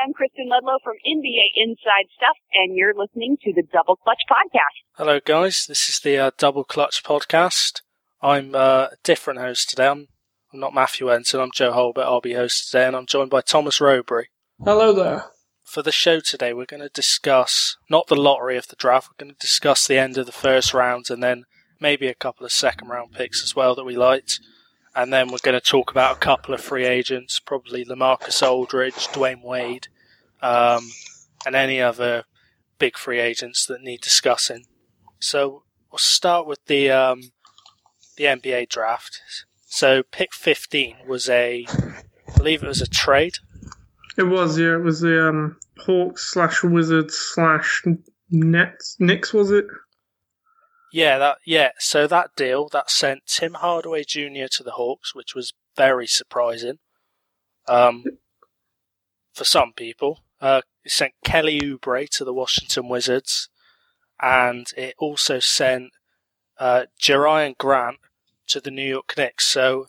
I'm Kristen Ledlow from NBA Inside Stuff, and you're listening to the Double Clutch Podcast. Hello, guys. This is the uh, Double Clutch Podcast. I'm uh, a different host today. I'm, I'm not Matthew Enton. I'm Joe Holbert. I'll be host today, and I'm joined by Thomas Rowbury. Hello there. For the show today, we're going to discuss not the lottery of the draft. We're going to discuss the end of the first round, and then maybe a couple of second round picks as well that we liked. And then we're going to talk about a couple of free agents, probably Lamarcus Aldridge, Dwyane Wade, um, and any other big free agents that need discussing. So we'll start with the um, the NBA draft. So pick 15 was a, I believe it was a trade. It was, yeah. It was the um, Hawks slash Wizards slash Nets. Knicks, was it? Yeah, that yeah. So that deal that sent Tim Hardaway Jr. to the Hawks, which was very surprising. Um, for some people, uh, it sent Kelly Oubre to the Washington Wizards, and it also sent uh, Jerian Grant to the New York Knicks. So,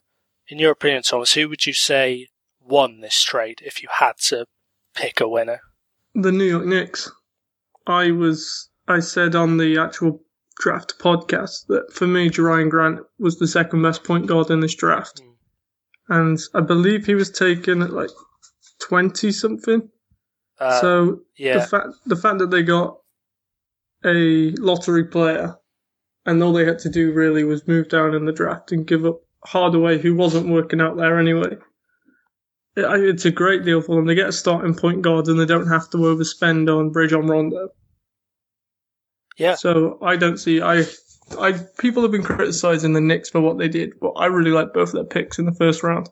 in your opinion, Thomas, who would you say won this trade if you had to pick a winner? The New York Knicks. I was. I said on the actual draft podcast that for me, Jerian Grant was the second best point guard in this draft. Mm. And I believe he was taken at like 20 something. Uh, so yeah. the fact the fact that they got a lottery player and all they had to do really was move down in the draft and give up Hardaway, who wasn't working out there anyway. It, it's a great deal for them. They get a starting point guard and they don't have to overspend on Rajon Rondo. Yeah. So I don't see I I people have been criticizing the Knicks for what they did, but I really like both of their picks in the first round.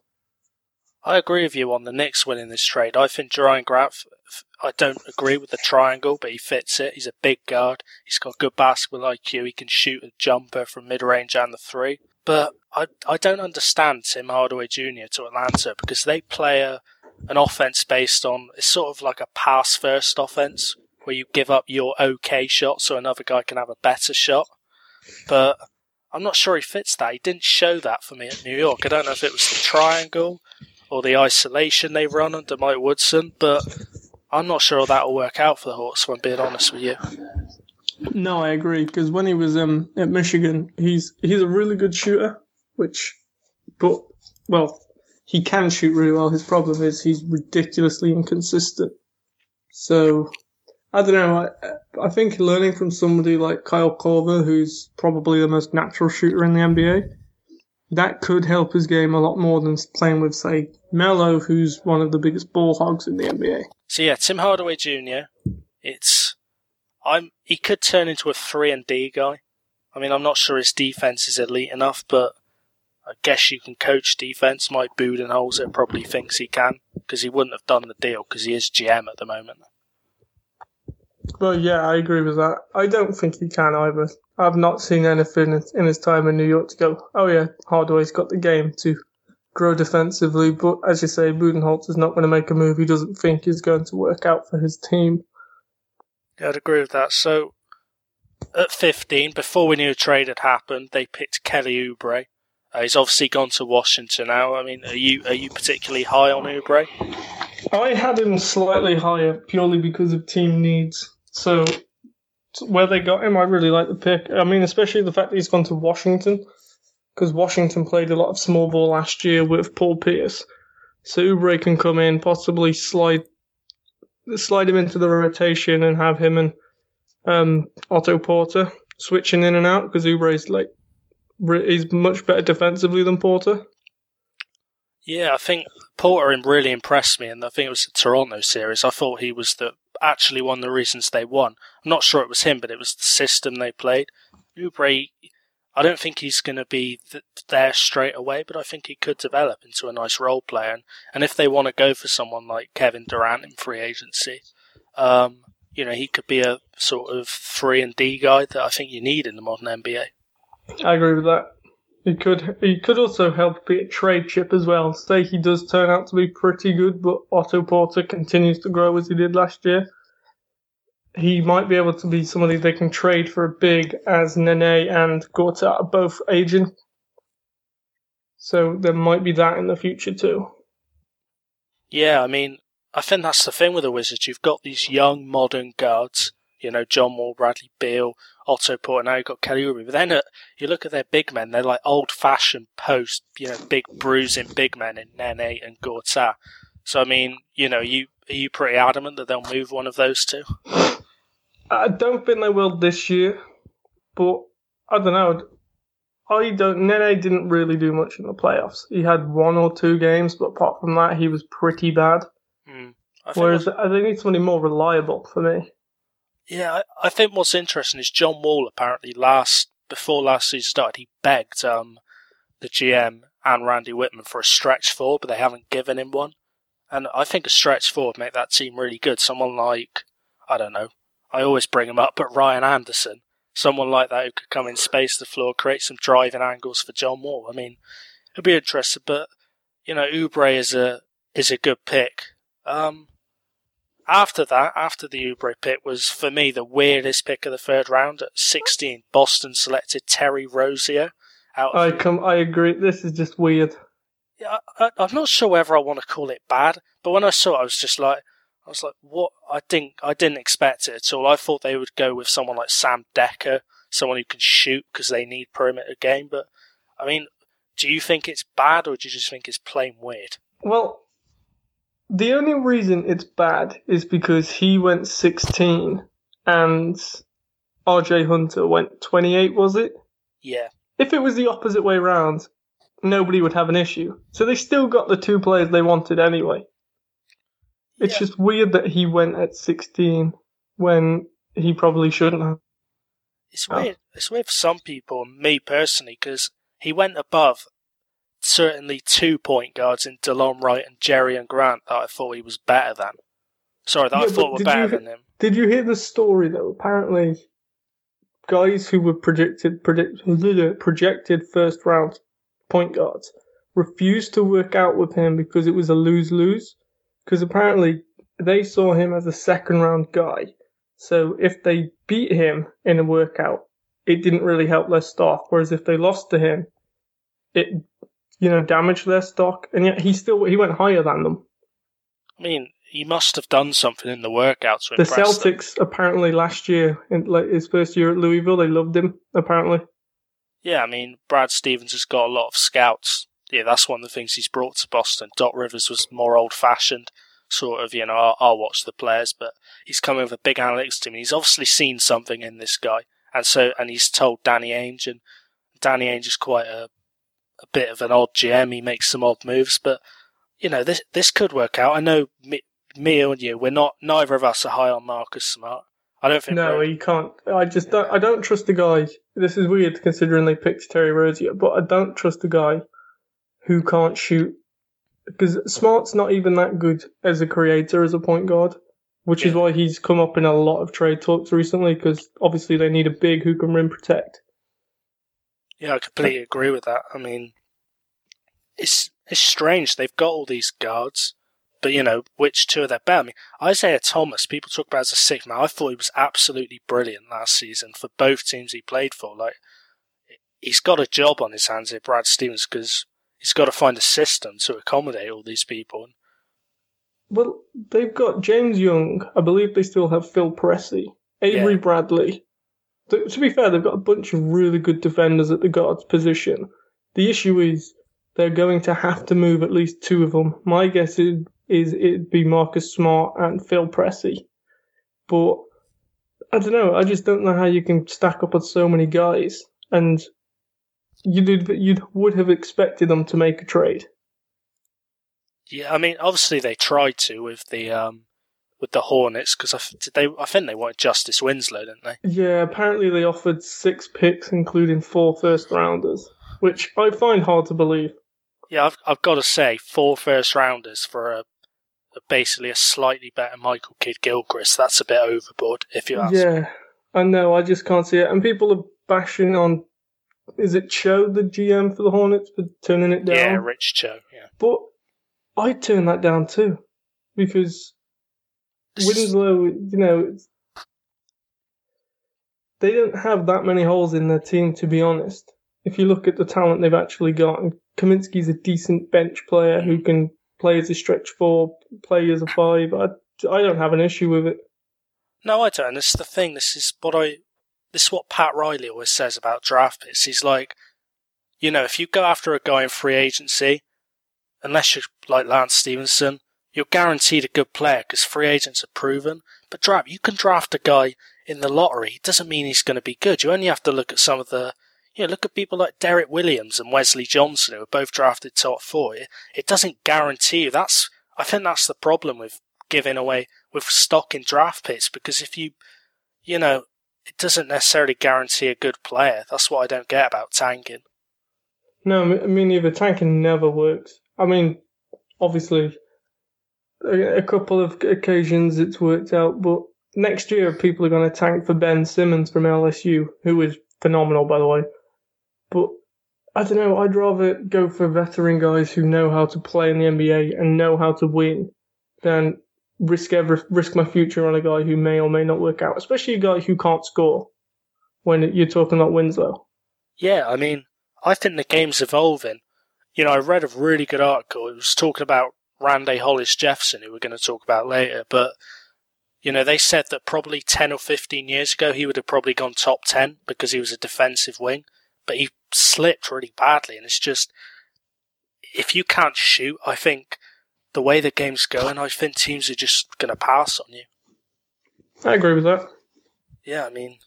I agree with you on the Knicks winning this trade. I think Jerian Grant, I don't agree with the triangle, but he fits it. He's a big guard. He's got good basketball IQ. He can shoot a jumper from mid range and the three. But I, I don't understand Tim Hardaway Jr. to Atlanta because they play a, an offense based on, it's sort of like a pass first offense where you give up your okay shot so another guy can have a better shot. But I'm not sure he fits that. He didn't show that for me at New York. I don't know if it was the triangle or the isolation they run under Mike Woodson, but I'm not sure that'll work out for the Hawks. If I'm being honest with you. No, I agree because when he was um, at Michigan, he's he's a really good shooter, which, but well, he can shoot really well. His problem is he's ridiculously inconsistent. So I don't know. I, I think learning from somebody like Kyle Korver, who's probably the most natural shooter in the NBA, that could help his game a lot more than playing with, say, Melo, who's one of the biggest ball hogs in the NBA. So yeah, Tim Hardaway Jr. It's I'm he could turn into a three and D guy. I mean, I'm not sure his defense is elite enough, but I guess you can coach defense. Mike Budenholzer probably thinks he can because he wouldn't have done the deal because he is GM at the moment. Well, yeah, I agree with that. I don't think he can either. I've not seen anything in his time in New York to go, oh yeah, Hardaway's got the game to grow defensively. But as you say, Budenholzer is not going to make a move he doesn't think is going to work out for his team. Yeah, I'd agree with that. So at 15, before we knew a trade had happened, they picked Kelly Oubre. Uh, he's obviously gone to Washington now. I mean, are you are you particularly high on Oubre? I had him slightly higher purely because of team needs. So where they got him, I really like the pick. I mean, especially the fact that he's gone to Washington, because Washington played a lot of small ball last year with Paul Pierce. So Oubre can come in, possibly slide slide him into the rotation and have him and um, Otto Porter switching in and out because Oubre's like he's much better defensively than Porter. Yeah, I think Porter really impressed me, and I think it was the Toronto series. I thought he was the actually one of the reasons they won. I'm not sure it was him, but it was the system they played. Oubre, I don't think he's going to be th- there straight away, but I think he could develop into a nice role player. And, and if they want to go for someone like Kevin Durant in free agency, um, you know, he could be a sort of three and D guy that I think you need in the modern NBA. I agree with that. He could he could also help be a trade chip as well. Say he does turn out to be pretty good, but Otto Porter continues to grow as he did last year. He might be able to be somebody they can trade for a big as Nene and Gortat are both aging. So there might be that in the future too. Yeah, I mean, I think that's the thing with the Wizards. You've got these young, modern guards. You know, John Wall, Bradley Beal, Otto you've got Kelly Oubre. But then uh, you look at their big men. They're like old-fashioned post, you know, big bruising big men in Nene and Gortat. So I mean, you know, you are you pretty adamant that they'll move one of those two? I don't think they will this year, but I don't know. I don't. Nene didn't really do much in the playoffs. He had one or two games, but apart from that, he was pretty bad. Mm, Whereas I think need somebody more reliable for me. Yeah, I, I, think what's interesting is John Wall apparently last before last season started, he begged um, the GM and Randy Wittman for a stretch four, but they haven't given him one. And I think a stretch four would make that team really good. Someone like I don't know. I always bring him up, but Ryan Anderson someone like that who could come in, space the floor, create some driving angles for John Wall. I mean, it'd be interesting, but you know, Oubre is a is a good pick. Um, after that, after the Oubre pick, was for me the weirdest pick of the third round at 16. Boston selected Terry Rozier. Out I come, I agree. This is just weird. Yeah, I, I'm not sure whether I want to call it bad, but when I saw it, I was just like, I was like, what? I didn't, I didn't expect it at all. I thought they would go with someone like Sam Dekker, someone who can shoot because they need perimeter game. But I mean, do you think it's bad or do you just think it's plain weird? Well, the only reason it's bad is because he went 16 and RJ Hunter went 28, was it? Yeah. If it was the opposite way round, nobody would have an issue. So they still got the two players they wanted anyway. It's yeah. just weird that he went at 16 when he probably shouldn't have. It's weird. It's weird for some people, me personally, because he went above certainly two point guards in Delon Wright and Jerian Grant that I thought he was better than. Sorry, that yeah, I thought were better you, than him. Did you hear the story though? Apparently, guys who were predicted predict, projected first round point guards refused to work out with him because it was a lose lose because apparently they saw him as a second round guy. So if they beat him in a workout, it didn't really help their stock. Whereas if they lost to him, it you know damaged their stock. And yet he still he went higher than them. I mean, he must have done something in the workouts. the Celtics them. apparently last year, in like his first year at Louisville, they loved him. Apparently. Yeah, I mean, Brad Stevens has got a lot of scouts yeah, that's one of the things he's brought to Boston. Doc Rivers was more old fashioned, sort of, you know, I'll, I'll, watch the players, but he's coming with a big analytics team. He's obviously seen something in this guy. And so, and he's told Danny Ainge, and Danny Ainge is quite a, a bit of an odd GM. He makes some odd moves, but, you know, this, this could work out. I know me, me and you, we're not, neither of us are high on Marcus Smart. I don't think. No, he can't. I just don't. I don't trust the guy. This is weird considering they picked Terry Rozier, but I don't trust the guy who can't shoot because Smart's not even that good as a creator as a point guard, which yeah. is why he's come up in a lot of trade talks recently. Because obviously they need a big who can rim protect. Yeah, I completely agree with that. I mean, it's it's strange they've got all these guards, but you know which two are their better? I mean, Isaiah Thomas, people talk about as a sixth man. I thought he was absolutely brilliant last season for both teams he played for. Like, he's got a job on his hands here, Brad Stevens, because he's got to find a system to accommodate all these people. Well, they've got James Young. I believe they still have Phil Pressey, Avery yeah. Bradley. To be fair, they've got a bunch of really good defenders at the guards position. The issue is they're going to have to move at least two of them. My guess is, is it'd be Marcus Smart and Phil Pressey. But I don't know. I just don't know how you can stack up with so many guys. And you'd you would have expected them to make a trade. Yeah, I mean, obviously they tried to with the um, with the Hornets because I, they I think they wanted Justice Winslow, didn't they? Yeah, apparently they offered six picks, including four first rounders, which I find hard to believe. Yeah, I've I've got to say, four first rounders for a, a basically a slightly better Michael Kidd Gilchrist. That's a bit overboard, if you ask. Yeah, I know. I just can't see it, and people are bashing on is it Cho the GM for the Hornets for turning it down? Yeah, Rich Cho. Yeah, but I turned that down too because Winslow, you know, they don't have that many holes in their team to be honest. If you look at the talent they've actually got, and Kaminsky's a decent bench player who can play as a stretch four, play as a five. I, I don't have an issue with it. No, I don't. This is the thing. This is what I. This is what Pat Riley always says about draft picks. He's like, you know, if you go after a guy in free agency, unless you're like Lance Stephenson, you're guaranteed a good player because free agents are proven. But draft, you can draft a guy in the lottery. It doesn't mean he's going to be good. You only have to look at some of the, you know, look at people like Derrick Williams and Wesley Johnson who were both drafted top four. It, it doesn't guarantee you. That's, I think that's the problem with giving away with stock in draft picks because if you, you know, it doesn't necessarily guarantee a good player. That's what I don't get about tanking. No, I mean, neither tanking never works. I mean, obviously, a, a couple of occasions it's worked out, but next year people are going to tank for Ben Simmons from LSU, who is phenomenal, by the way. But I don't know. I'd rather go for veteran guys who know how to play in the NBA and know how to win than risk ever risk my future on a guy who may or may not work out, especially a guy who can't score. When you're talking about Winslow. Yeah, I mean, I think the game's evolving. You know, I read a really good article. It was talking about Rondae Hollis Jefferson, who we're going to talk about later. But, you know, they said that probably 10 or 15 years ago he would have probably gone top 10 because he was a defensive wing. But he slipped really badly. And it's just, if you can't shoot, I think the way the game's going, I think teams are just going to pass on you. I agree with that. Yeah, I mean,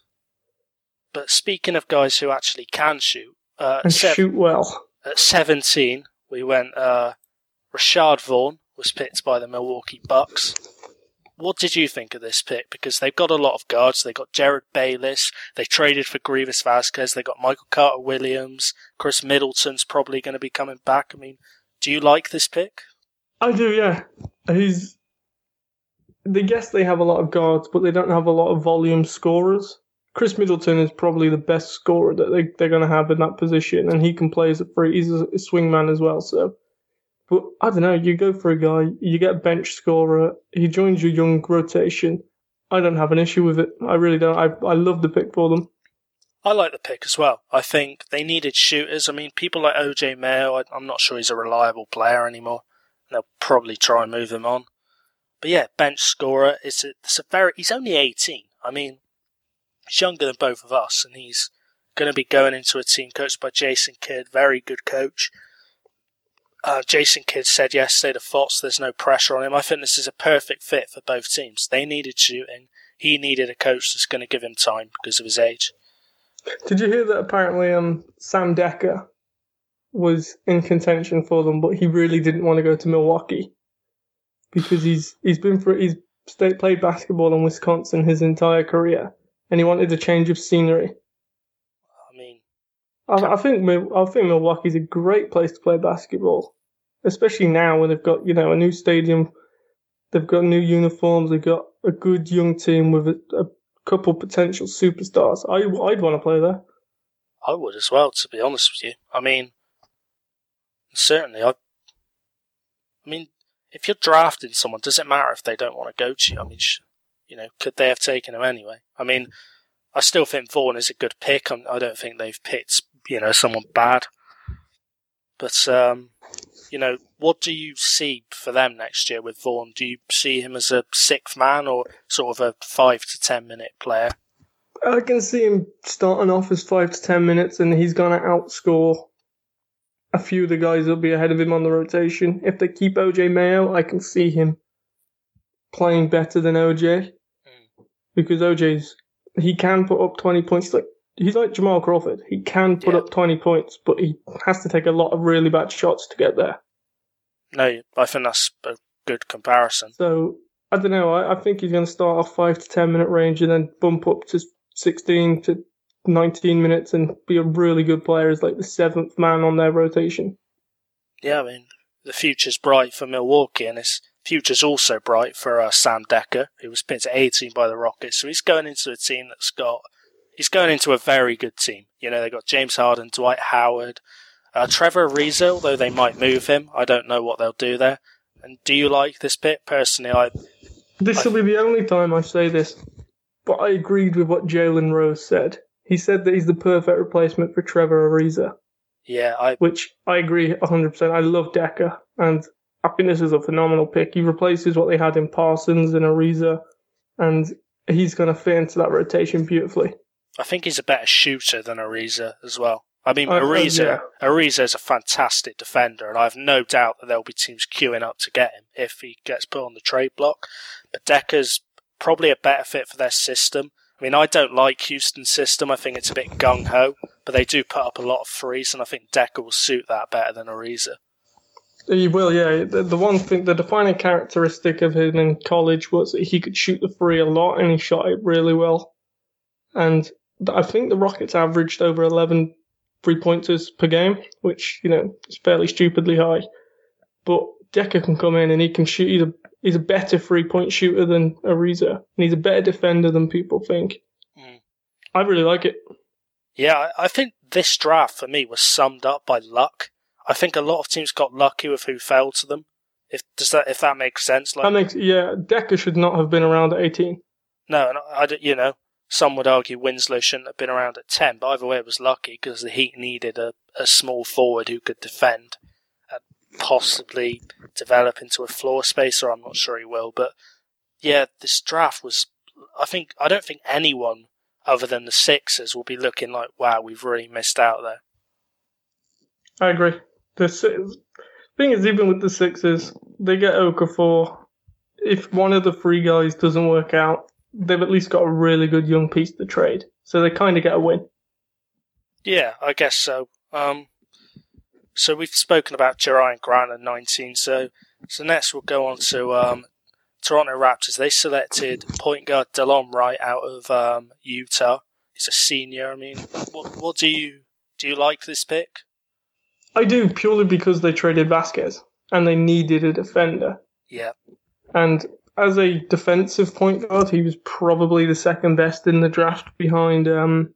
but speaking of guys who actually can shoot, uh, and sev- shoot well. At 17, we went, uh, Rashad Vaughn was picked by the Milwaukee Bucks. What did you think of this pick? Because they've got a lot of guards. They got Jerryd Bayless. They traded for Greivis Vasquez. They got Michael Carter Williams. Khris Middleton's probably going to be coming back. I mean, do you like this pick? I do, yeah. He's. They guess they have a lot of guards, but they don't have a lot of volume scorers. Khris Middleton is probably the best scorer that they, they're going to have in that position, and he can play as a free. He's a swingman as well, so. But I don't know. You go for a guy, you get a bench scorer. He joins your young rotation. I don't have an issue with it. I really don't. I I love the pick for them. I like the pick as well. I think they needed shooters. I mean, people like OJ Mayo. I, I'm not sure he's a reliable player anymore. They'll probably try and move him on. But yeah, bench scorer. It's a, it's a very. He's only 18. I mean, he's younger than both of us, and he's going to be going into a team coached by Jason Kidd, very good coach. Uh, Jason Kidd said yesterday to Fox there's no pressure on him. I think this is a perfect fit for both teams. They needed shooting. He needed a coach that's going to give him time because of his age. Did you hear that apparently um, Sam Dekker was in contention for them, but he really didn't want to go to Milwaukee because he's he's been for he's played basketball in Wisconsin his entire career, and he wanted a change of scenery. I I, think I think Milwaukee's a great place to play basketball, especially now when they've got you know a new stadium, they've got new uniforms, they've got a good young team with a, a couple potential superstars. I I'd want to play there. I would as well, to be honest with you. I mean, certainly, I. I mean, if you're drafting someone, does it matter if they don't want to go to you? I mean, sh- you know, could they have taken him anyway? I mean, I still think Vaughn is a good pick. I'm, I do not think they've picked, you know, someone bad. But, um, you know, what do you see for them next year with Vaughn? Do you see him as a sixth man or sort of a five to ten minute player? I can see him starting off as five to ten minutes, and he's going to outscore a few of the guys that'll be ahead of him on the rotation. If they keep OJ Mayo, I can see him playing better than OJ Mm. because OJ's he can put up twenty points. Like he's like Jamal Crawford. He can put Yeah. up twenty points, but he has to take a lot of really bad shots to get there. No, I think that's a good comparison. So I don't know. I, I think he's going to start off five to ten minute range and then bump up to sixteen to nineteen minutes and be a really good player as like the seventh man on their rotation. Yeah, I mean, the future's bright for Milwaukee, and his future's also bright for uh, Sam Dekker, who was picked at 18 by the Rockets. So he's going into a team that's got, he's going into a very good team. You know, they've got James Harden, Dwight Howard, uh, Trevor Ariza, although they might move him. I don't know what they'll do there. And do you like this pick? Personally, I, This will be the only time I say this, but I agreed with what Jalen Rose said. He said that he's the perfect replacement for Trevor Ariza, yeah, I, which I agree 100%. I love Dekker, and I think this is a phenomenal pick. He replaces what they had in Parsons and Ariza, and he's going to fit into that rotation beautifully. I think he's a better shooter than Ariza as well. I mean, Uh, uh, Ariza, yeah. Ariza is a fantastic defender, and I have no doubt that there'll be teams queuing up to get him if he gets put on the trade block. But Dekker's probably a better fit for their system. I mean, I don't like Houston's system. I think it's a bit gung ho, but they do put up a lot of threes, and I think Dekker will suit that better than Ariza. He will, yeah. The, the one thing, the defining characteristic of him in college was that he could shoot the free a lot, and he shot it really well. And I think the Rockets averaged over 11 three pointers per game, which you know is fairly stupidly high. But Dekker can come in and he can shoot. He's a he's a better three point shooter than Ariza, and he's a better defender than people think. Mm. I really like it. Yeah, I I think this draft for me was summed up by luck. I think a lot of teams got lucky with who fell to them. If does that if that makes sense? Like That makes yeah. Dekker should not have been around at 18. no, and I, don't- you know, some would argue Winslow shouldn't have been around at ten, but either way, it was lucky because the Heat needed a, a small forward who could defend, and possibly develop into a floor spacer. I'm not sure he will, but yeah, this draft was. I think I don't think anyone other than the Sixers will be looking like, wow, we've really missed out there. I agree. The thing is, even with the Sixers, they get Okafor. If one of the three guys doesn't work out, they've at least got a really good young piece to trade. So they kind of get a win. Yeah, I guess so. Um, so we've spoken about Jerian Grant at 19. So, so next we'll go on to um, Toronto Raptors. They selected point guard Delon Wright out of um, Utah. He's a senior. I mean, what, what do you do? You like this pick? I do purely because they traded Vasquez and they needed a defender. Yeah, And as a defensive point guard, he was probably the second best in the draft behind um,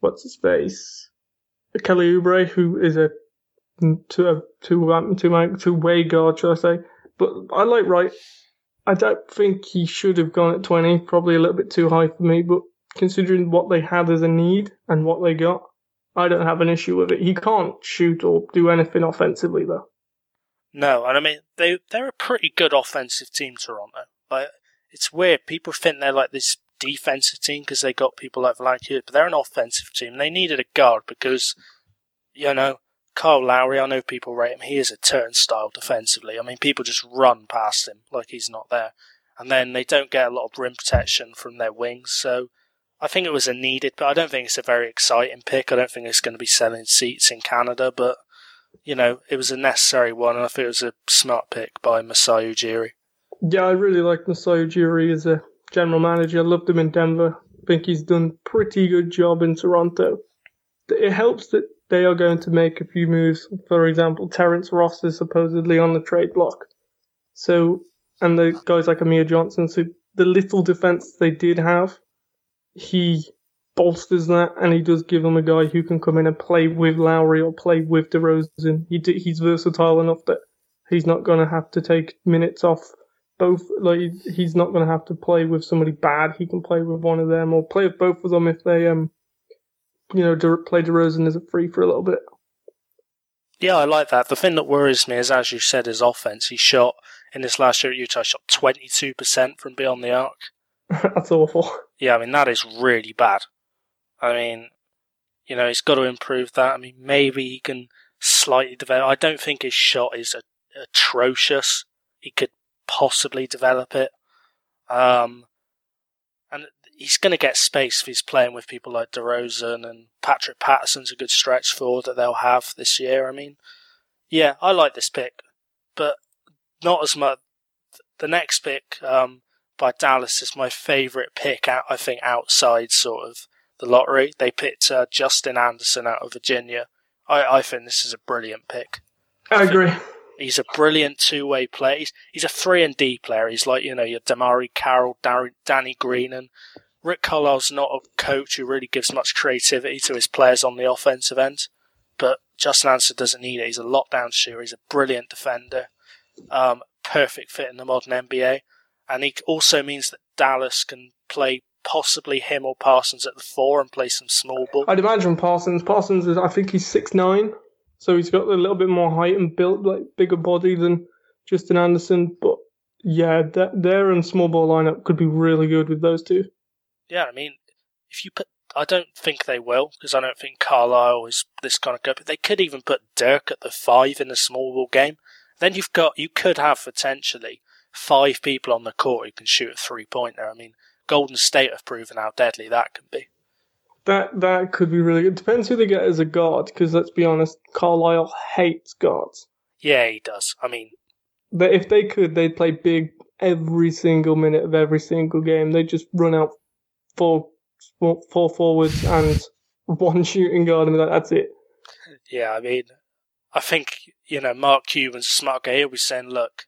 what's his face, Kelly Oubre, who is a two a two um, two two way guard, shall I say? But I like Wright. I don't think he should have gone at twenty. Probably a little bit too high for me. But considering what they had as a need and what they got, I don't have an issue with it. He can't shoot or do anything offensively though. No, and I mean they they're a pretty good offensive team, Toronto. Like it's weird. People think they're like this defensive team because they got people like Valanciunas, but they're an offensive team. They needed a guard because you know Carl Lowry. I know people rate him. He is a turnstile defensively. I mean, people just run past him like he's not there, and then they don't get a lot of rim protection from their wings. So I think it was a needed, but I don't think it's a very exciting pick. I don't think it's going to be selling seats in Canada, but you know, it was a necessary one, and I think it was a smart pick by Masai Ujiri. Yeah, I really like Masai Ujiri as a general manager. I loved him in Denver. I think he's done pretty good job in Toronto. It helps that they are going to make a few moves. For example, Terrence Ross is supposedly on the trade block. So, and the guys like Amir Johnson. So the little defense they did have, he bolsters that, and he does give them a guy who can come in and play with Lowry or play with DeRozan. He d- he's versatile enough that he's not going to have to take minutes off both. Like he's not going to have to play with somebody bad. He can play with one of them or play with both of them if they um, you know, De- play DeRozan as a free for a little bit. Yeah, I like that. The thing that worries me is, as you said, his offense. He shot in this last year at Utah, shot twenty two percent from beyond the arc. That's awful. Yeah, I mean that is really bad. I mean, you know, he's got to improve that. I mean, maybe he can slightly develop. I don't think his shot is a- atrocious. He could possibly develop it. Um, and he's going to get space if he's playing with people like DeRozan and Patrick Patterson's a good stretch forward that they'll have this year. I mean, yeah, I like this pick, but not as much. The next pick um, by Dallas is my favourite pick. Out, I think outside sort of the lottery, they picked uh, Justin Anderson out of Virginia. I, I think this is a brilliant pick. I agree. He's a brilliant two-way player. He's, he's a three and D player. He's like you know your DeMarre Carroll, Dar- Danny Green, and Rick Carlisle's not a coach who really gives much creativity to his players on the offensive end. But Justin Anderson doesn't need it. He's a lockdown shooter. He's a brilliant defender. Um, perfect fit in the modern NBA, and he also means that Dallas can play possibly him or Parsons at the four and play some small ball. I'd imagine Parsons. Parsons is, I think he's six nine, so he's got a little bit more height and built, like bigger body than Justin Anderson, but yeah, that, their and small ball lineup could be really good with those two. Yeah, I mean, if you put, I don't think they will because I don't think Carlisle is this kind of guy. But they could even put Dirk at the five in the small ball game. Then you've got, you could have potentially five people on the court who can shoot a three pointer. I mean, Golden State have proven how deadly that can be. That that could be really good. Depends who they get as a guard, because let's be honest, Carlisle hates guards. Yeah, he does. I mean, But if they could, they'd play big every single minute of every single game. They'd just run out four four forwards and one shooting guard, and like, that's it. yeah, I mean, I think, you know, Mark Cuban's a smart guy. He'll be saying, look,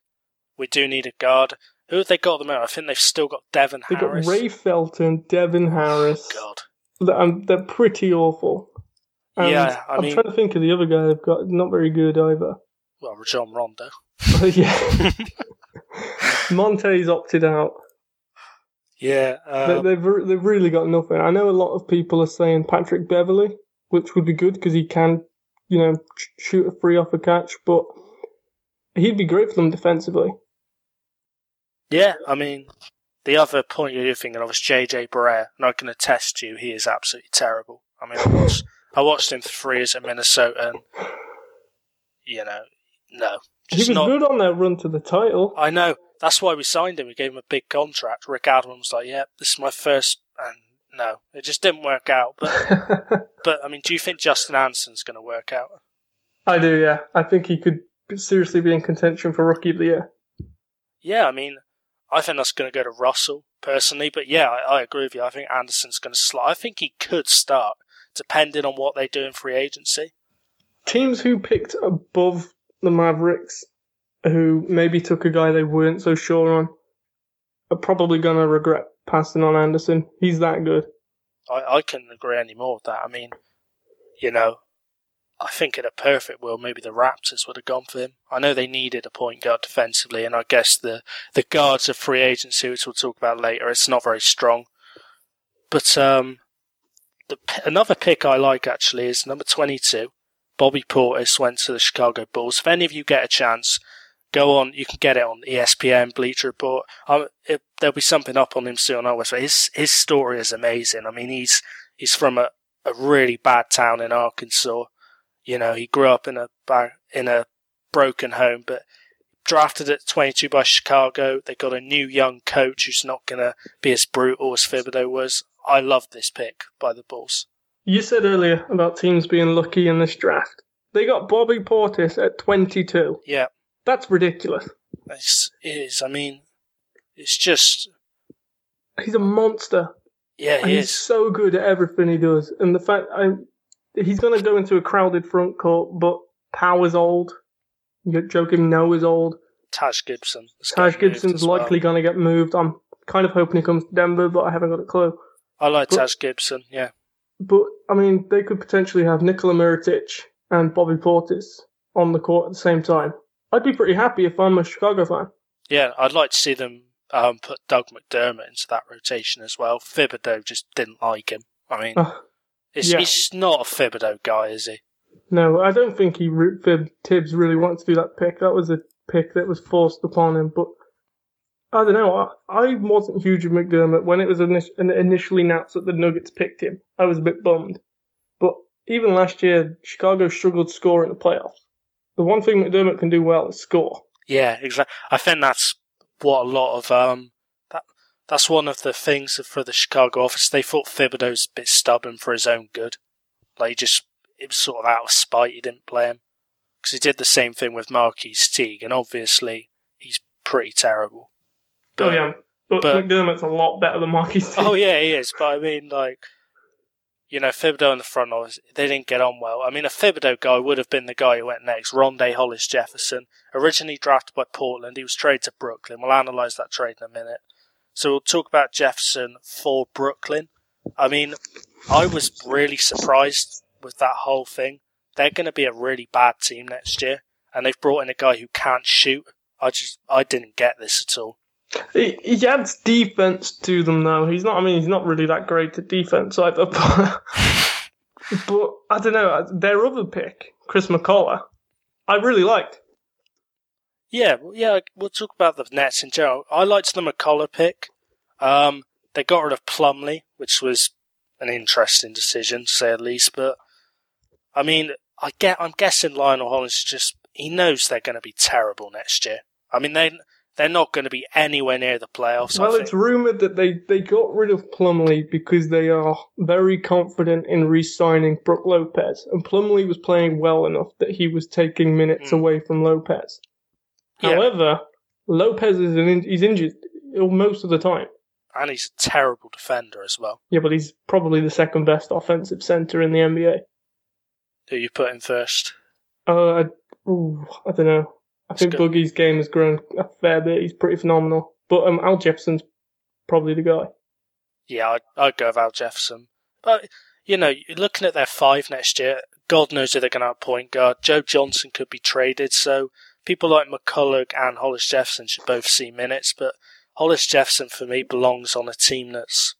we do need a guard. Who have they got at the moment? I think they've still got Devin They got. Ray Felton, Devin Harris. God. Th- um, they're pretty awful. And Yeah, I I'm mean- trying to think of the other guy they've got. Not very good either. Well, John Rondo. yeah. Monta's opted out. Yeah. They, Um, they've re- they've really got nothing. I know a lot of people are saying Patrick Beverley, which would be good because he can, you know, sh- shoot a free off a catch, but he'd be great for them defensively. Yeah, I mean, the other point you're thinking of is JJ Barea, and I can attest to you, he is absolutely terrible. I mean, I watched, I watched him for three years at Minnesota, and, you know, no. He was not, good on their run to the title. I know. That's why we signed him. We gave him a big contract. Rick Adams was like, "Yeah, this is my first, and no, it just didn't work out. But, but I mean, do you think Justin Anson's going to work out? I do, yeah. I think he could seriously be in contention for Rookie of the Year. Yeah, I mean, I think that's going to go to Russell personally. But yeah, I, I agree with you. I think Anderson's going to slide. I think he could start, depending on what they do in free agency. Teams who picked above the Mavericks, who maybe took a guy they weren't so sure on, are probably going to regret passing on Anderson. He's that good. I, I couldn't agree any more with that. I mean, you know, I think in a perfect world, maybe the Raptors would have gone for him. I know they needed a point guard defensively, and I guess the, the guards of free agency, which we'll talk about later, it's not very strong. But um, the another pick I like actually is number 22. Bobby Portis went to the Chicago Bulls. If any of you get a chance, go on. You can get it on ESPN, Bleacher Report. Um, it, there'll be something up on him soon. I. His his story is amazing. I mean, he's he's from a, a really bad town in Arkansas. You know, he grew up in a in a broken home, but drafted at 22 by Chicago. They got a new young coach who's not going to be as brutal as Thibodeau was. I love this pick by the Bulls. You said earlier about teams being lucky in this draft. They got Bobby Portis at 22. Yeah, That's ridiculous. it's, it is. I mean, it's just He's a monster. yeah, he he's is. so good at everything he does. And the fact I, he's going to go into a crowded front court, but Pau's old. Joakim Noah is old. Taj Gibson. Taj Gibson's as well. likely going to get moved. I'm kind of hoping he comes to Denver, but I haven't got a clue. I like but- Taj Gibson. Yeah, But I mean, they could potentially have Nikola Mirotic and Bobby Portis on the court at the same time. I'd be pretty happy if I'm a Chicago fan. yeah. I'd like to see them um, put Doug McDermott into that rotation as well. Thibodeau just didn't like him. I mean, it's, yeah. he's not a Thibodeau guy, is he? no, I don't think he Fib Thibs really wanted to do that pick. That was a pick that was forced upon him. But I don't know. I, I wasn't huge of McDermott when it was init- initially announced that the Nuggets picked him. I was a bit bummed. But even last year, Chicago struggled to score in the playoffs. The one thing McDermott can do well is score. Yeah, exactly. I think that's what a lot of um that's one of the things for the Chicago office. They thought Thibodeau's a bit stubborn for his own good. Like he just it was sort of out of spite he didn't play him because he did the same thing with Marquis Teague, and obviously he's pretty terrible. oh yeah, but, but- McDermott's a lot better than Marquis. Oh yeah, he is. But I mean, like, you know, Thibodeau in the front office, they didn't get on well. I mean, a Thibodeau guy would have been the guy who went next. Rondae Hollis Jefferson, originally drafted by Portland, he was traded to Brooklyn. We'll analyse that trade in a minute. So we'll talk about Jefferson for Brooklyn. I mean, I was really surprised with that whole thing. They're going to be a really bad team next year, and they've brought in a guy who can't shoot. I just, I didn't get this at all. He, he adds defense to them though. He's not. I mean, he's not really that great at defense either. But, but I don't know. Uh, their other pick, Chris McCullough, I really liked. Yeah, yeah, we'll talk about the Nets in general. I liked the McCullough pick. Um, they got rid of Plumlee, which was an interesting decision, to say the least. But I mean, I get, I'm guessing Lionel Hollins just he knows they're going to be terrible next year. I mean, they they're not going to be anywhere near the playoffs. Well, it's rumored that they, they got rid of Plumlee because they are very confident in re-signing Brook Lopez, and Plumlee was playing well enough that he was taking minutes mm. away from Lopez. Yeah. However, Lopez is an in- he's injured most of the time, and he's a terrible defender as well. Yeah, but he's probably the second best offensive center in the NBA. Who you put in first? Uh, I, ooh, I don't know. I think Boogie's game has grown a fair bit. He's pretty phenomenal. But um, Al Jefferson's probably the guy. Yeah, I'd, I'd go with Al Jefferson. But, you know, looking at their five next year, God knows who they're going to have point guard. Joe Johnson could be traded, so people like McCullough and Hollis Jefferson should both see minutes. But Hollis Jefferson, for me, belongs on a team that's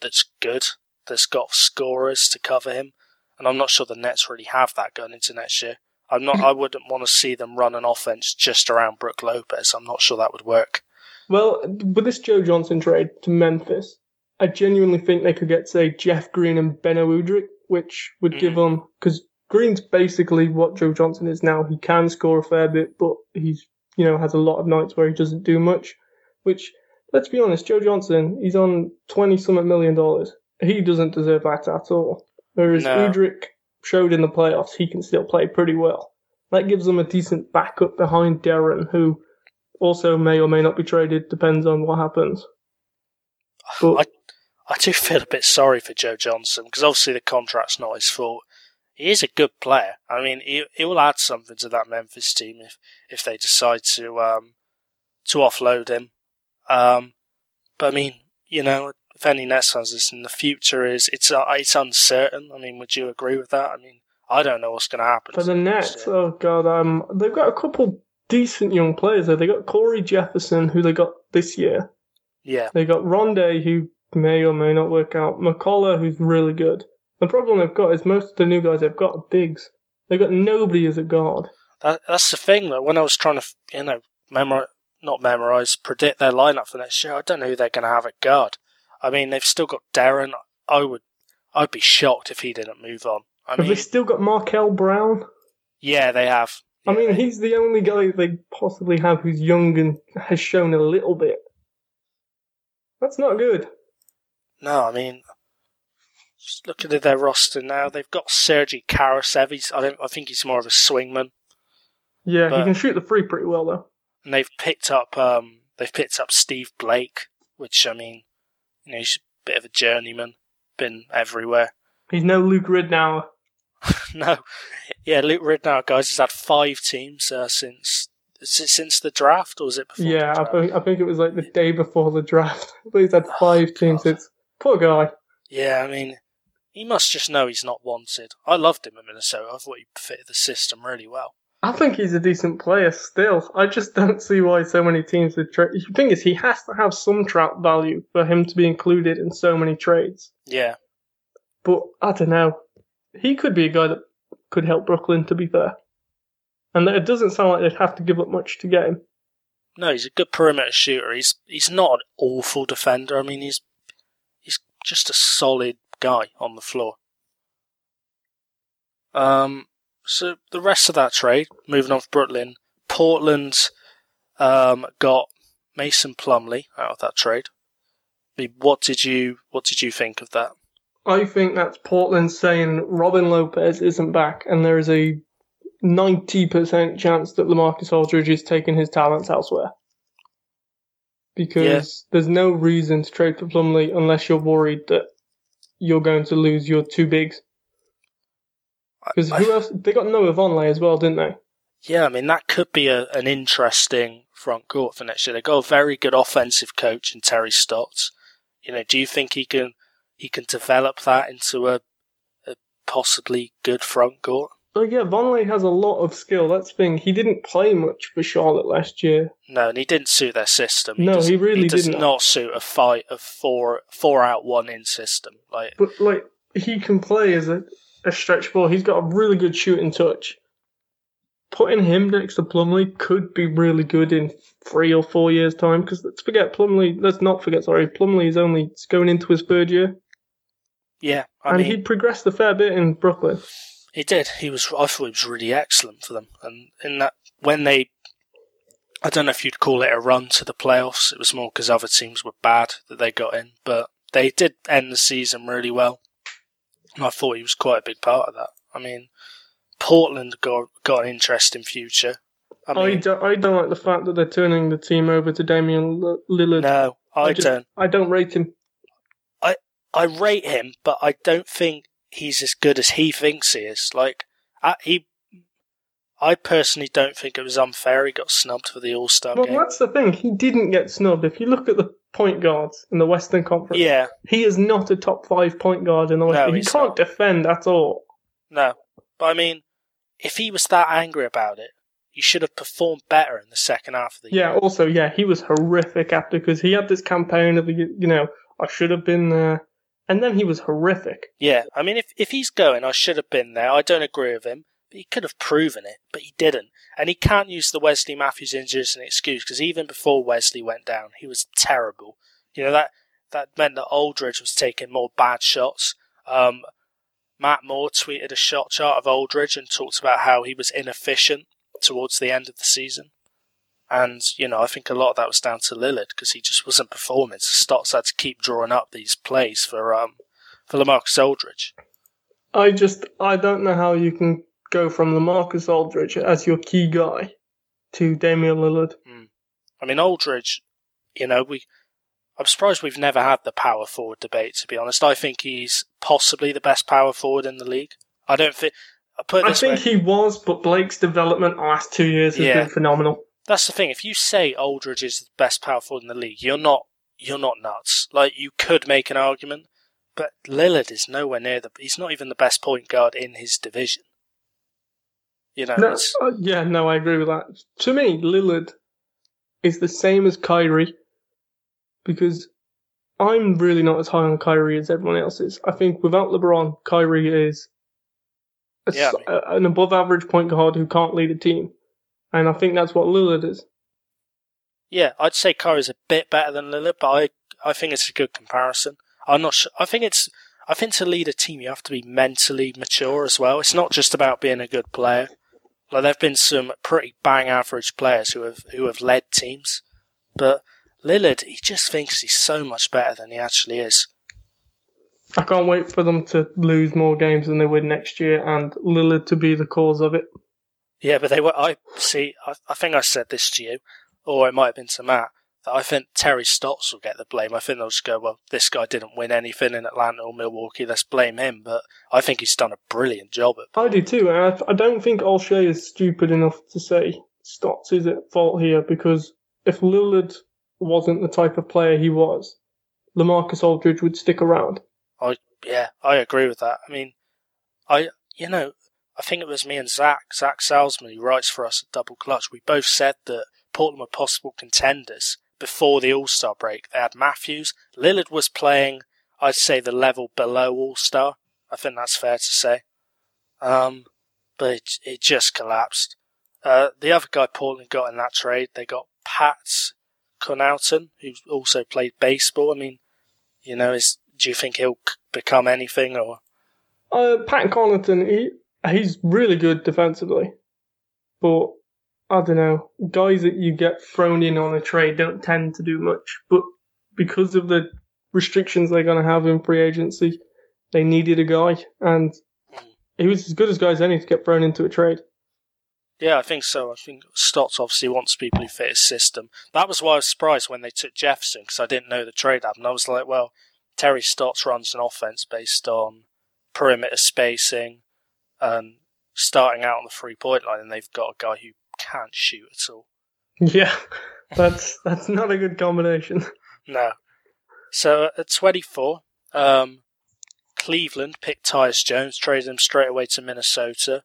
that's good, that's got scorers to cover him. And I'm not sure the Nets really have that going into next year. I'm not. I wouldn't want to see them run an offense just around Brook Lopez. I'm not sure that would work. Well, with this Joe Johnson trade to Memphis, I genuinely think they could get say Jeff Green and Beno Udrih, which would mm. give them because Green's basically what Joe Johnson is now. He can score a fair bit, but he's you know has a lot of nights where he doesn't do much. Which let's be honest, Joe Johnson, he's on twenty something million dollars. He doesn't deserve that at all. Whereas no. Udrih showed in the playoffs he can still play pretty well. That gives them a decent backup behind Deron, who also may or may not be traded, depends on what happens. But, I, I do feel a bit sorry for Joe Johnson because obviously the contract's not his fault. He is a good player. I mean, he he will add something to that Memphis team if if they decide to um to offload him. Um, but I mean, you know, if any Nets fans listen, the future is it's uh, it's uncertain. I mean, would you agree with that? I mean, I don't know what's going to happen. For the Nets, oh god, um, they've got a couple decent young players there. They got Cory Jefferson, who they got this year. Yeah. They got Rondae, who may or may not work out. McCullough, who's really good. The problem they've got is most of the new guys they've got are bigs. They've got nobody as a guard. That, that's the thing, though. When I was trying to, you know, memorize, not memorize, predict their lineup for next year, I don't know who they're going to have at guard. I mean, they've still got Deron. I would, I'd be shocked if he didn't move on. I have mean, they still got Markel Brown? Yeah, they have. I mean, he's the only guy they possibly have who's young and has shown a little bit. That's not good. No, I mean, just looking at their roster now, they've got Sergey Karasev. He's, I, don't, I think he's more of a swingman. Yeah, but, he can shoot the free pretty well though. And they've picked up, um, they've picked up Steve Blake, which I mean, you know, he's a bit of a journeyman, been everywhere. He's no Luke Ridnour. no, yeah, Luke Ridnour, guys, has had five teams uh, since since the draft, or was it before? Yeah, I think I think it was like the day before the draft. but he's had five oh, teams since. Poor guy. Yeah, I mean, he must just know he's not wanted. I loved him in Minnesota. I thought he fitted the system really well. I think he's a decent player still. I just don't see why so many teams would trade. The thing is, he has to have some trap value for him to be included in so many trades. Yeah. But I don't know. He could be a guy that could help Brooklyn, to be fair. And it doesn't sound like they'd have to give up much to get him. No, he's a good perimeter shooter. He's he's not an awful defender. I mean, he's he's just a solid guy on the floor. Um, so the rest of that trade, moving on to Brooklyn, Portland um, got Mason Plumlee out of that trade. I mean, what did you what did you think of that? I think that's Portland saying Robin Lopez isn't back, and there is a ninety percent chance that Lamarcus Aldridge is taking his talents elsewhere. Because yeah. there's no reason to trade for Plumlee unless you're worried that you're going to lose your two bigs. Because who else? They got Noah Vonleh as well, didn't they? Yeah, I mean that could be a, an interesting front court for next year. They got a very good offensive coach in Terry Stotts. You know, do you think he can he can develop that into a, a possibly good front court? Oh yeah, Vonleh has a lot of skill. That's the thing. He didn't play much for Charlotte last year. No, and he didn't suit their system. He no, he really he does didn't. not suit a fight of four four out one in system. Like, but like he can play as a a stretch ball. He's got a really good shooting touch. putting him next to Plumlee could be really good in three or four years' time. Because let's forget Plumlee. Let's not forget. Sorry, Plumlee is only going into his third year, Yeah, I and mean, he progressed a fair bit in Brooklyn. He did. He was. I thought he was really excellent for them. And in that, when they, I don't know if you'd call it a run to the playoffs. It was more because other teams were bad that they got in, but they did end the season really well. And I thought he was quite a big part of that. I mean, Portland got got an interesting future. I I, don't, I don't like the fact that they're turning the team over to Damian Lillard. no, I, just- don't. I don't rate him. I I rate him, but I don't think he's as good as he thinks he is. Like, I, he, I personally don't think it was unfair. He got snubbed for the All Star Well, game. that's the thing. He didn't get snubbed. If you look at the point guards in the Western Conference, Yeah, he is not a top five point guard in the Western. he can't not. defend at all. no, but I mean, if he was that angry about it, he should have performed better in the second half of the Yeah. year. Yeah. Also, yeah, he was horrific after because he had this campaign of you know I should have been there, and then he was horrific. Yeah, I mean, if if he's going, I should have been there. I don't agree with him, but he could have proven it, but he didn't. And he can't use the Wesley Matthews injury as an excuse because even before Wesley went down, he was terrible. You know that that meant that Aldridge was taking more bad shots. Um, Matt Moore tweeted a shot chart of Aldridge and talked about how he was inefficient towards the end of the season. And, you know, I think a lot of that was down to Lillard because he just wasn't performing. So Stotts had to keep drawing up these plays for um for Lamarcus Aldridge. I just I don't know how you can go from Lamarcus Aldridge as your key guy to Damian Lillard. I mean, Aldridge, you know, we. I'm surprised we've never had the power forward debate. To be honest, I think he's possibly the best power forward in the league. I don't think. I put it I think way. he was, but Blake's development the last two years has Yeah. been phenomenal. That's the thing. If you say Aldridge is the best power forward in the league, you're not. You're not nuts. Like you could make an argument, but Lillard is nowhere near the. He's not even the best point guard in his division. You know, No, uh, yeah, no, I agree with that. To me, Lillard is the same as Kyrie because I'm really not as high on Kyrie as everyone else is. I think without LeBron, Kyrie is a, Yeah, s- a- an above average point guard who can't lead a team. And I think that's what Lillard is. Yeah, I'd say Kyrie's a bit better than Lillard, but I I think it's a good comparison. I'm not sure. I think it's. I think to lead a team, you have to be mentally mature as well. It's not just about being a good player. Like there've been some pretty bang average players who have who have led teams, but Lillard, he just thinks he's so much better than he actually is. I can't wait for them to lose more games than they win next year and Lillard to be the cause of it. Yeah, but they were. I see. I, I think I said this to you, or it might have been to Matt. That I think Terry Stotts will get the blame. I think they'll just go, "Well, this guy didn't win anything in Atlanta or Milwaukee. Let's blame him." But I think he's done a brilliant job at. I do too, and I, I don't think Olshey is stupid enough to say Stotts is at fault here because if Lillard wasn't the type of player he was, Lamarcus Aldridge would stick around. I Yeah, I agree with that. I mean, I you know, I think it was me and Zach, Zach Salzman, who writes for us at Double Clutch. We both said that Portland were possible contenders before the All Star break. They had Matthews. Lillard was playing, I'd say, the level below All Star. I think that's fair to say. Um, but it, it just collapsed. Uh, the other guy Portland got in that trade, they got Pat Connaughton, who also played baseball. I mean, you know, is do you think he'll become anything or? Uh, Pat Connaughton, he he's really good defensively, but I don't know. Guys that you get thrown in on a trade don't tend to do much, but because of the restrictions they're going to have in free agency, they needed a guy, and he was as good as guys any to get thrown into a trade. Yeah, I think so. I think Stotts obviously wants people who fit his system. That was why I was surprised when they took Jefferson because I didn't know the trade happened. I was like, well, Terry Stotts runs an offense based on perimeter spacing and starting out on the three point line, and they've got a guy who can't shoot at all. Yeah, that's that's not a good combination. No. So at 24, um, Cleveland picked Tyus Jones, traded him straight away to Minnesota.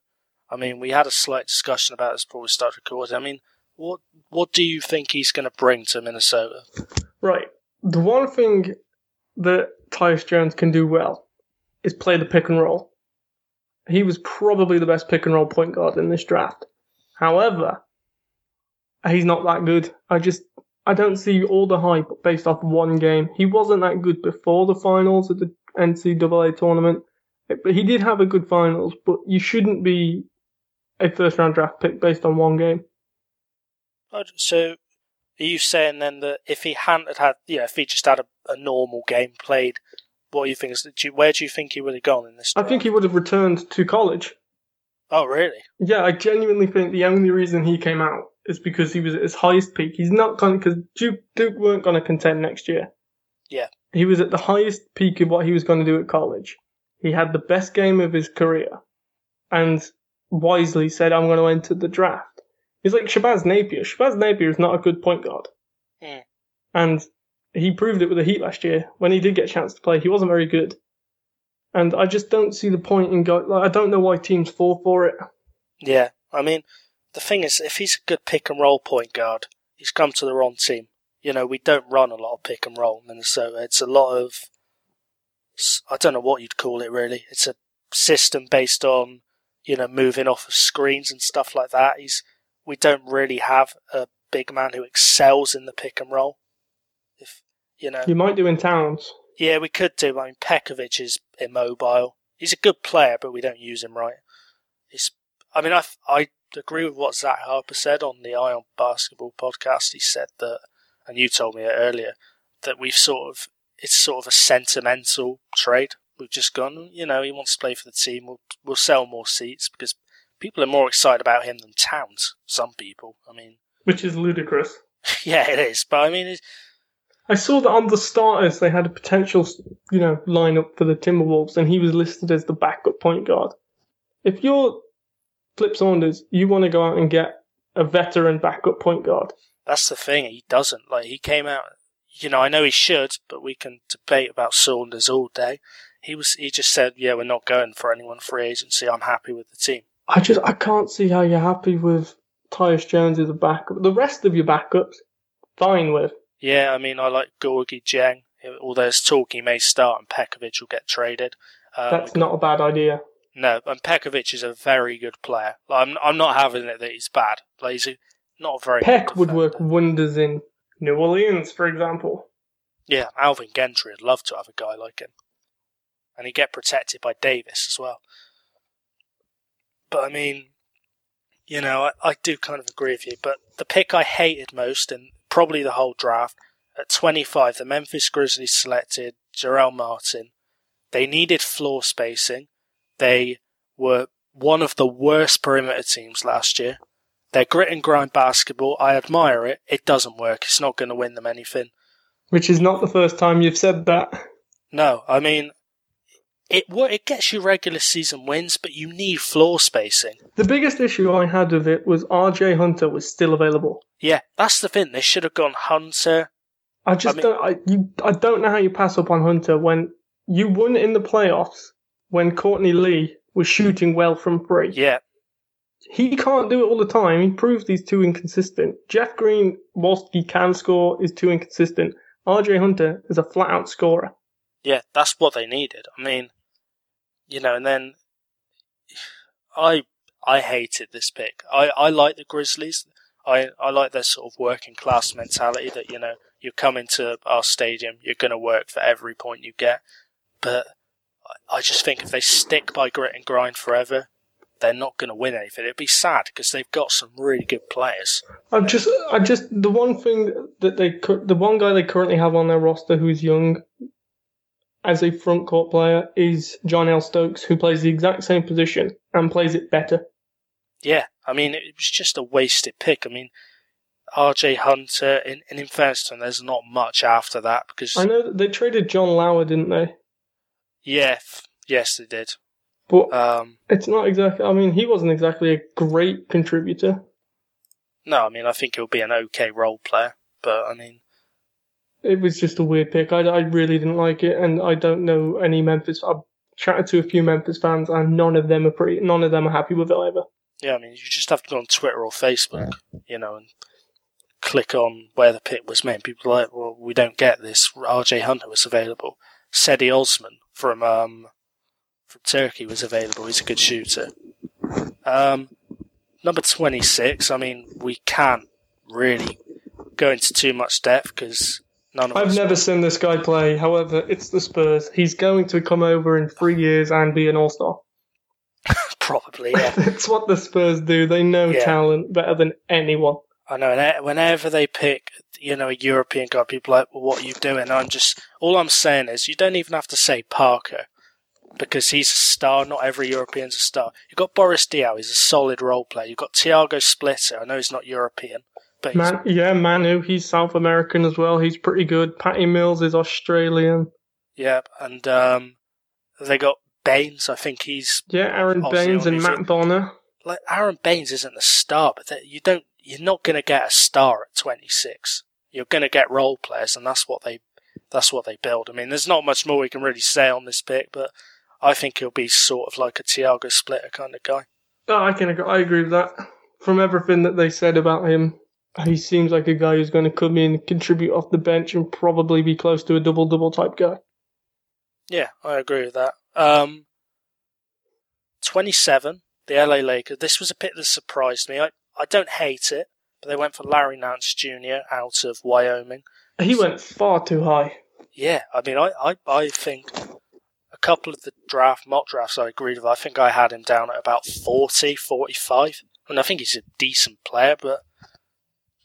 I mean, we had a slight discussion about this before we started recording. I mean, what what do you think he's going to bring to Minnesota? Right. The one thing that Tyus Jones can do well is play the pick and roll. He was probably the best pick and roll point guard in this draft. However, he's not that good. I just I don't see all the hype based off one game. He wasn't that good before the finals at the NCAA tournament, but he did have a good finals. But you shouldn't be a first round draft pick based on one game. So, are you saying then that if he hadn't had, know, if he just had a, a normal game played, what do you think? Is, do you, where do you think he would have gone in this? I think he would have returned to college. Oh, really? Yeah, I genuinely think the only reason he came out is because he was at his highest peak. He's not going because Duke, Duke weren't going to contend next year. Yeah. He was at the highest peak of what he was going to do at college. He had the best game of his career, and wisely said, "I'm going to enter the draft." He's like Shabazz Napier. Shabazz Napier is not a good point guard, mm. and he proved it with the Heat last year. When he did get a chance to play, he wasn't very good. And I just don't see the point in going. Like, I don't know why teams fall for it. Yeah, I mean, the thing is, if he's a good pick and roll point guard, he's come to the wrong team. You know, we don't run a lot of pick and roll in Minnesota. It's a lot of, I don't know what you'd call it really. It's a system based on, you know, moving off of screens and stuff like that. He's, we don't really have a big man who excels in the pick and roll. You know. You might do in Towns. Yeah, we could do. I mean, Pekovic is immobile. He's a good player, but we don't use him right. He's, I mean, I, I agree with what Zach Harper said on the Eye on Basketball podcast. He said that, and you told me it earlier, that we've sort of, it's sort of a sentimental trade. We've just gone, you know, he wants to play for the team. We'll, we'll sell more seats because people are more excited about him than Towns. Some people, I mean. Which is ludicrous. yeah, it is. But I mean, I saw that on the starters they had a potential, you know, lineup for the Timberwolves, and he was listed as the backup point guard. If you're Flip Saunders, you want to go out and get a veteran backup point guard. That's the thing. He doesn't. Like he came out. You know, I know he should, but we can debate about Saunders all day. He was. He just said, "Yeah, we're not going for anyone free agency. I'm happy with the team." I just I can't see how you're happy with Tyus Jones as a backup. The rest of your backups, fine with. Yeah, I mean, I like Gorgui Dieng. Although there's talk he may start and Pekovic will get traded. Um, That's not a bad idea. No, and Pekovic is a very good player. Like, I'm I'm not having it that he's bad. Like he's a, not very. Peck would work wonders in New Orleans, for example. Yeah, Alvin Gentry. I'd love to have a guy like him, and he'd get protected by Davis as well. But I mean, you know, I, I do kind of agree with you. But the pick I hated most, and probably the whole draft, at 25, the Memphis Grizzlies selected Jarell Martin. They needed floor spacing they were one of the worst perimeter teams last year. They're grit and grind basketball. I admire it. It doesn't work. It's not going to win them anything. Which is not the first time you've said that. No, I mean, it it gets you regular season wins, but you need floor spacing. The biggest issue I had with it was R.J. Hunter was still available. Yeah, that's the thing. They should have gone Hunter. I just I mean, don't. I, you, I don't know how you pass up on Hunter when you won in the playoffs when Courtney Lee was shooting well from three. Yeah. He can't do it all the time. He proves he's too inconsistent. Jeff Green, whilst he can score, is too inconsistent. RJ Hunter is a flat out scorer. Yeah, that's what they needed. I mean, you know, and then I I hated this pick. I, I like the Grizzlies. I, I like their sort of working class mentality that, you know, you come into our stadium, you're going to work for every point you get. But I just think if they stick by grit and grind forever, they're not going to win anything. It'd be sad because they've got some really good players. I'm just, I just, the one thing that they, the one guy they currently have on their roster who's young as a front court player is Jarnell Stokes, who plays the exact same position and plays it better. Yeah, I mean, it was just a wasted pick. I mean, RJ Hunter, in, in fairness to him, there's not much after that because. I know they traded Jon Leuer, didn't they? Yeah, yes, they did. But um, it's not exactly. I mean, he wasn't exactly a great contributor. No, I mean, I think he'll be an okay role player, but I mean, it was just a weird pick. I, I really didn't like it, and I don't know any Memphis. I've chatted to a few Memphis fans, and none of them are pretty. None of them are happy with it either. Yeah, I mean, you just have to go on Twitter or Facebook, you know, and click on where the pick was made. People are like, well, we don't get this. RJ Hunter was available. Cedi Osman from um, from Turkey was available. He's a good shooter. Um, number 26, I mean, we can't really go into too much depth because none of I've never seen this guy play. However, it's the Spurs. He's going to come over in three years and be an all star. Probably, yeah. That's what the Spurs do. They know Yeah. talent better than anyone. I know. and Whenever they pick, you know, a European guy, people are like, well, what are you doing? I'm just, all I'm saying is, you don't even have to say Parker because he's a star. Not every European's a star. You've got Boris Diaw, he's a solid role player. You've got Thiago Splitter. I know he's not European, but Man, yeah, Manu, he's South American as well. He's pretty good. Patty Mills is Australian. yeah, and um, they got Baynes. I think he's Yeah, Aron Baynes and Matt Bonner. like Aron Baynes isn't a star, but you don't, you're not going to get a star at 26. You're going to get role players, and that's what they, that's what they build. I mean, there's not much more we can really say on this pick, but I think he'll be sort of like a Thiago Splitter kind of guy. Oh, I can agree, I agree with that. From everything that they said about him, he seems like a guy who's going to come in, and contribute off the bench, and probably be close to a double double type guy. Yeah, I agree with that. Um, 27, the LA Lakers. This was a pick that surprised me. I, I don't hate it, but they went for Larry Nance Jr. out of Wyoming. He went far too high. Yeah, I mean, I, I, I think a couple of the draft mock drafts I agreed with. I think I had him down at about 40, 45. And I think he's a decent player, but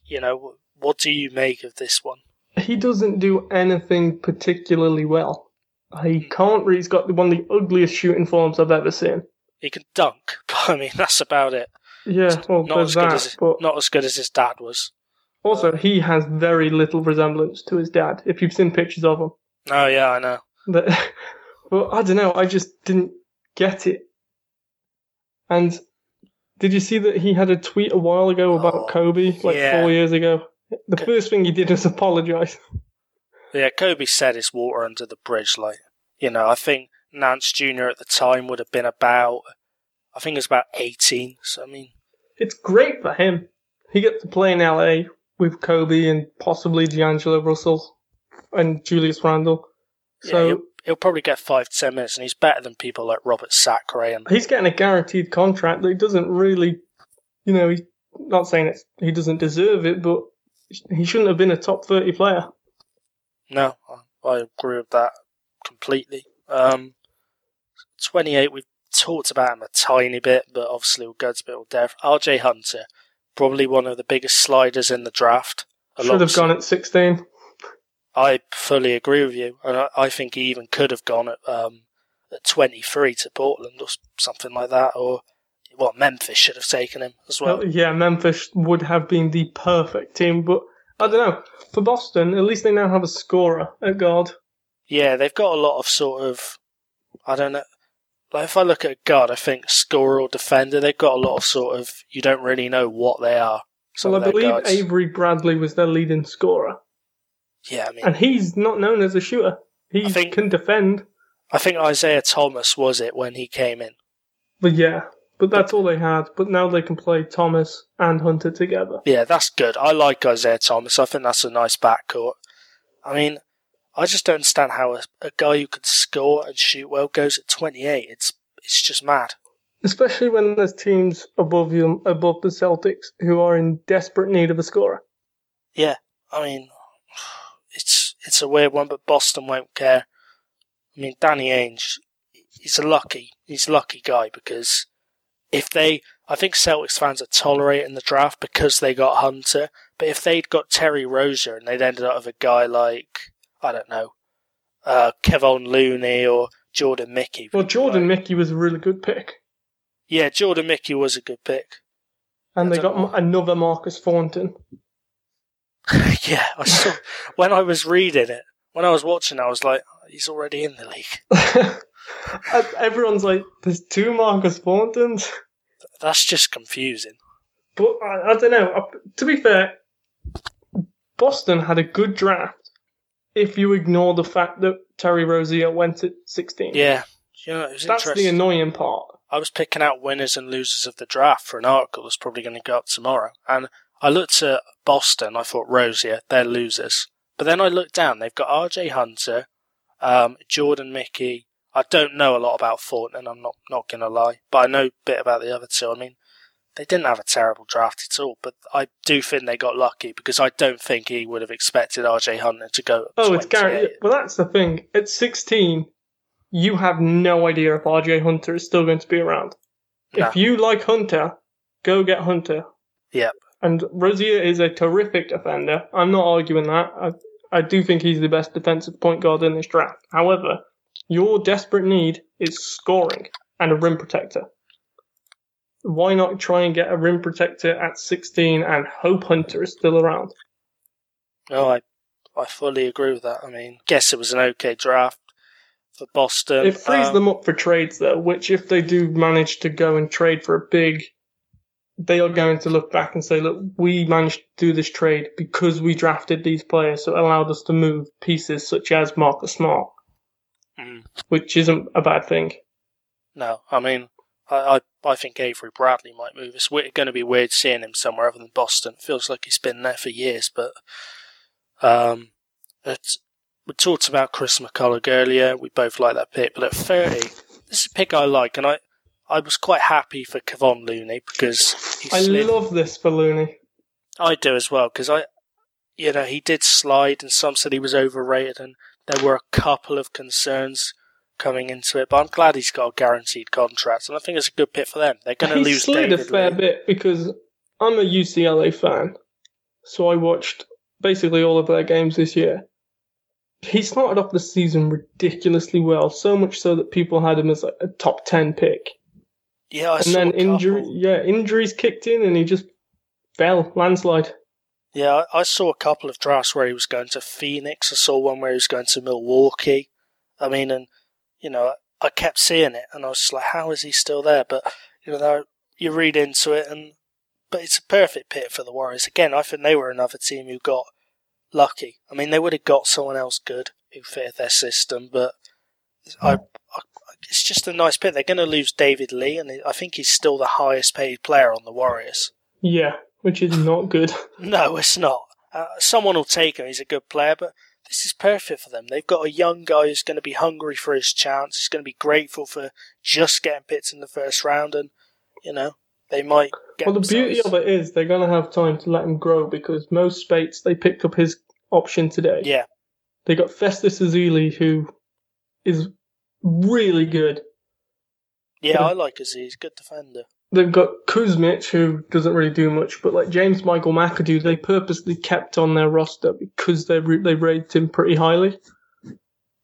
you know, what do you make of this one? He doesn't do anything particularly well. He hmm. can't. re- He's got one of the ugliest shooting forms I've ever seen. He can dunk, but I mean, that's about it. Yeah, well, Not as good as but not as good as his dad was. also, he has very little resemblance to his dad. If you've seen pictures of him, Oh yeah, I know. But, but I don't know. I just didn't get it. And did you see that he had a tweet a while ago about Oh, Kobe, like yeah. four years ago? The Co- first thing he did was apologize. Yeah, Kobe said it's water under the bridge. Like, you know, I think Nance Jr. at the time would have been about, I think it was about 18. So, I mean, It's great for him. He gets to play in LA with Kobe and possibly D'Angelo Russell and Julius Randle. So he'll, he'll probably get five to ten minutes, and he's better than people like Robert Sacre. And he's getting a guaranteed contract that he doesn't really, you know, he's not saying it's, he doesn't deserve it, but he shouldn't have been a top 30 player. no, I, agree with that completely. Um, 28, we've talked about him a tiny bit, but obviously we'll go to a bit depth. RJ Hunter, probably one of the biggest sliders in the draft. Should have gone at 16. I fully agree with you, and I, I think he even could have gone at um, at 23 to Portland or something like that, or well, Memphis should have taken him as well. Well, yeah, Memphis would have been the perfect team, but I don't know. For Boston, at least they now have a scorer at guard. Yeah, they've got a lot of sort of, I don't know. Like if I look at a guard, I think scorer or defender, they've got a lot of sort of you don't really know what they are. Well, I believe guards. Avery Bradley was their leading scorer, yeah, I mean, and he's not known as a shooter. He think- can defend, I think Isaiah Thomas was it when he came in. but yeah, but that's all they had. But now they can play Thomas and Hunter together. Yeah, that's good. I like Isaiah Thomas. I think that's a nice backcourt. I mean, I just don't understand how a, a guy who can score and shoot well goes at 28. It's it's just mad. Especially when there's teams above you, above the Celtics, who are in desperate need of a scorer. Yeah, I mean, it's a weird one, but Boston won't care. I mean, Danny Ainge, he's a lucky he's a lucky guy because if they, I think Celtics fans are tolerating the draft because they got Hunter, but if they'd got Terry Rozier and they'd ended up with a guy like I don't know, uh, Kevon Looney or Jordan Mickey. Well, Jordan like- Mickey was a really good pick, yeah, Jordan Mickey was a good pick. and I they got know. another Marcus Thornton. yeah, I saw when I was reading it, when I was watching, I was like, he's already in the league. Everyone's like, "There's two Marcus Thorntons." That's just confusing. But I, I don't know. Uh, To be fair, Boston had a good draft if you ignore the fact that Terry Rozier went at 16. Yeah, you know, That's the annoying part. I was picking out winners and losers of the draft for an article that's probably going to go up tomorrow, and I looked at Boston. I thought Rozier, they're losers. But then I looked down. They've got R.J. Hunter, um, Jordan Mickey. I don't know a lot about Thornton. I'm not not going to lie, but I know a bit about the other two. I mean, they didn't have a terrible draft at all, but I do think they got lucky because I don't think he would have expected RJ Hunter to go. Oh, it's guaranteed. Well, that's the thing. At 16, you have no idea if RJ Hunter is still going to be around. No. If you like Hunter, go get Hunter. Yep. And Rozier is a terrific defender. I'm not arguing that. I, I do think he's the best defensive point guard in this draft. However, your desperate need is scoring and a rim protector. Why not try and get a rim protector at 16 and hope Hunter is still around? No, I I fully agree with that. I mean, guess it was an okay draft for Boston. It frees Um, them up for trades, though, which if they do manage to go and trade for a big, they are going to look back and say, look, we managed to do this trade because we drafted these players, so it allowed us to move pieces such as Marcus Smart, mm, which isn't a bad thing. no, I mean, I, I I think Avery Bradley might move. It's going to be weird seeing him somewhere other than Boston. It feels like he's been there for years, but um, it's, we talked about Chris McCullough earlier. We both like that pick, but at thirty, this is a pick I like, and I I was quite happy for Kevon Looney because I slid love this for Looney. I do as well because I, you know, he did slide, and some said he was overrated, and there were a couple of concerns coming into it. But I'm glad he's got a guaranteed contract, and I think it's a good pick for them. They're going to lose. He slid David a fair Lee. bit because I'm a UCLA fan, so I watched basically all of their games this year. He started off the season ridiculously well, so much so that people had him as a top ten pick. Yeah, I and saw then injury, yeah, injuries kicked in, and he just fell landslide. Yeah, I saw a couple of drafts where he was going to Phoenix. I saw one where he was going to Milwaukee. I mean, and you know, I kept seeing it, and I was just like, how is he still there? But you know, you read into it, and but it's a perfect pick for the Warriors. Again, I think they were another team who got lucky. I mean, they would have got someone else good who fit their system, but hmm. I, I it's just a nice pick. They're going to lose David Lee, and I think he's still the highest paid player on the Warriors. Yeah, which is not good. No, it's not. Uh, someone will take him. He's a good player, but this is perfect for them. They've got a young guy who's going to be hungry for his chance. He's going to be grateful for just getting picked in the first round, and you know they might get. well, the beauty of it is they're going to have time to let him grow because Mo Speights they picked up his option today. yeah, They got Festus Ezeli, who is really good. yeah. I like Aziz. He's a good defender. They've got Kuzmic, who doesn't really do much, but like James Michael McAdoo, they purposely kept on their roster because they re- they rated him pretty highly.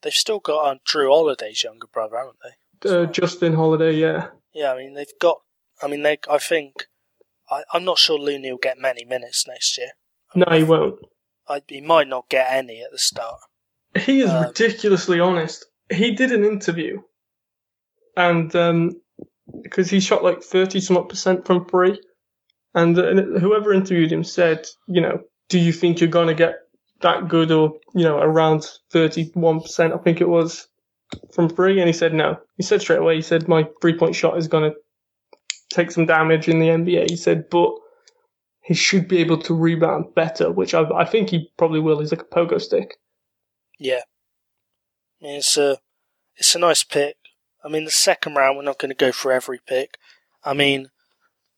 They've still got um, Jrue Holiday's younger brother, haven't they? Uh, Justin Holiday, yeah. Yeah, I mean they've got. I mean they. I think. I, I'm not sure Looney will get many minutes next year. No, he won't. I, he might not get any at the start. He is Um, ridiculously honest. He did an interview, and um, because he shot like thirty some percent from three, and, uh, and whoever interviewed him said, you know, do you think you're gonna get that good or you know around thirty one percent? I think it was from three, and he said no. He said straight away. He said my three point shot is gonna take some damage in the NBA. He said, but he should be able to rebound better, which I, I think he probably will. He's like a pogo stick. Yeah. It's a, it's a nice pick. I mean, the second round, we're not going to go for every pick. I mean,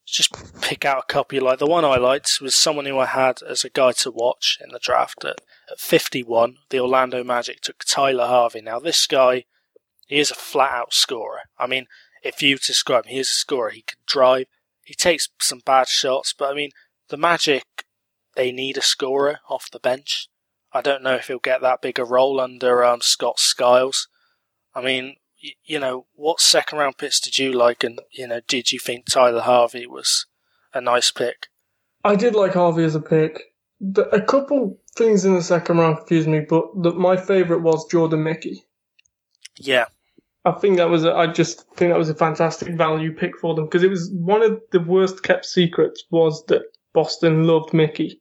just pick out a couple you like. The one I liked was someone who I had as a guy to watch in the draft at, at 51. The Orlando Magic took Tyler Harvey. Now, this guy, he is a flat out scorer. I mean, if you describe him, he is a scorer. He can drive. He takes some bad shots, but I mean, the Magic, they need a scorer off the bench. I don't know if he'll get that big a role under um, Scott Skiles. I mean, y- you know, what second round picks did you like, and you know, did you think Tyler Harvey was a nice pick? I did like Harvey as a pick. The, a couple things in the second round confused me, but the, my favourite was Jordan Mickey. Yeah, I think that was a, I just think that was a fantastic value pick for them because it was one of the worst kept secrets was that Boston loved Mickey.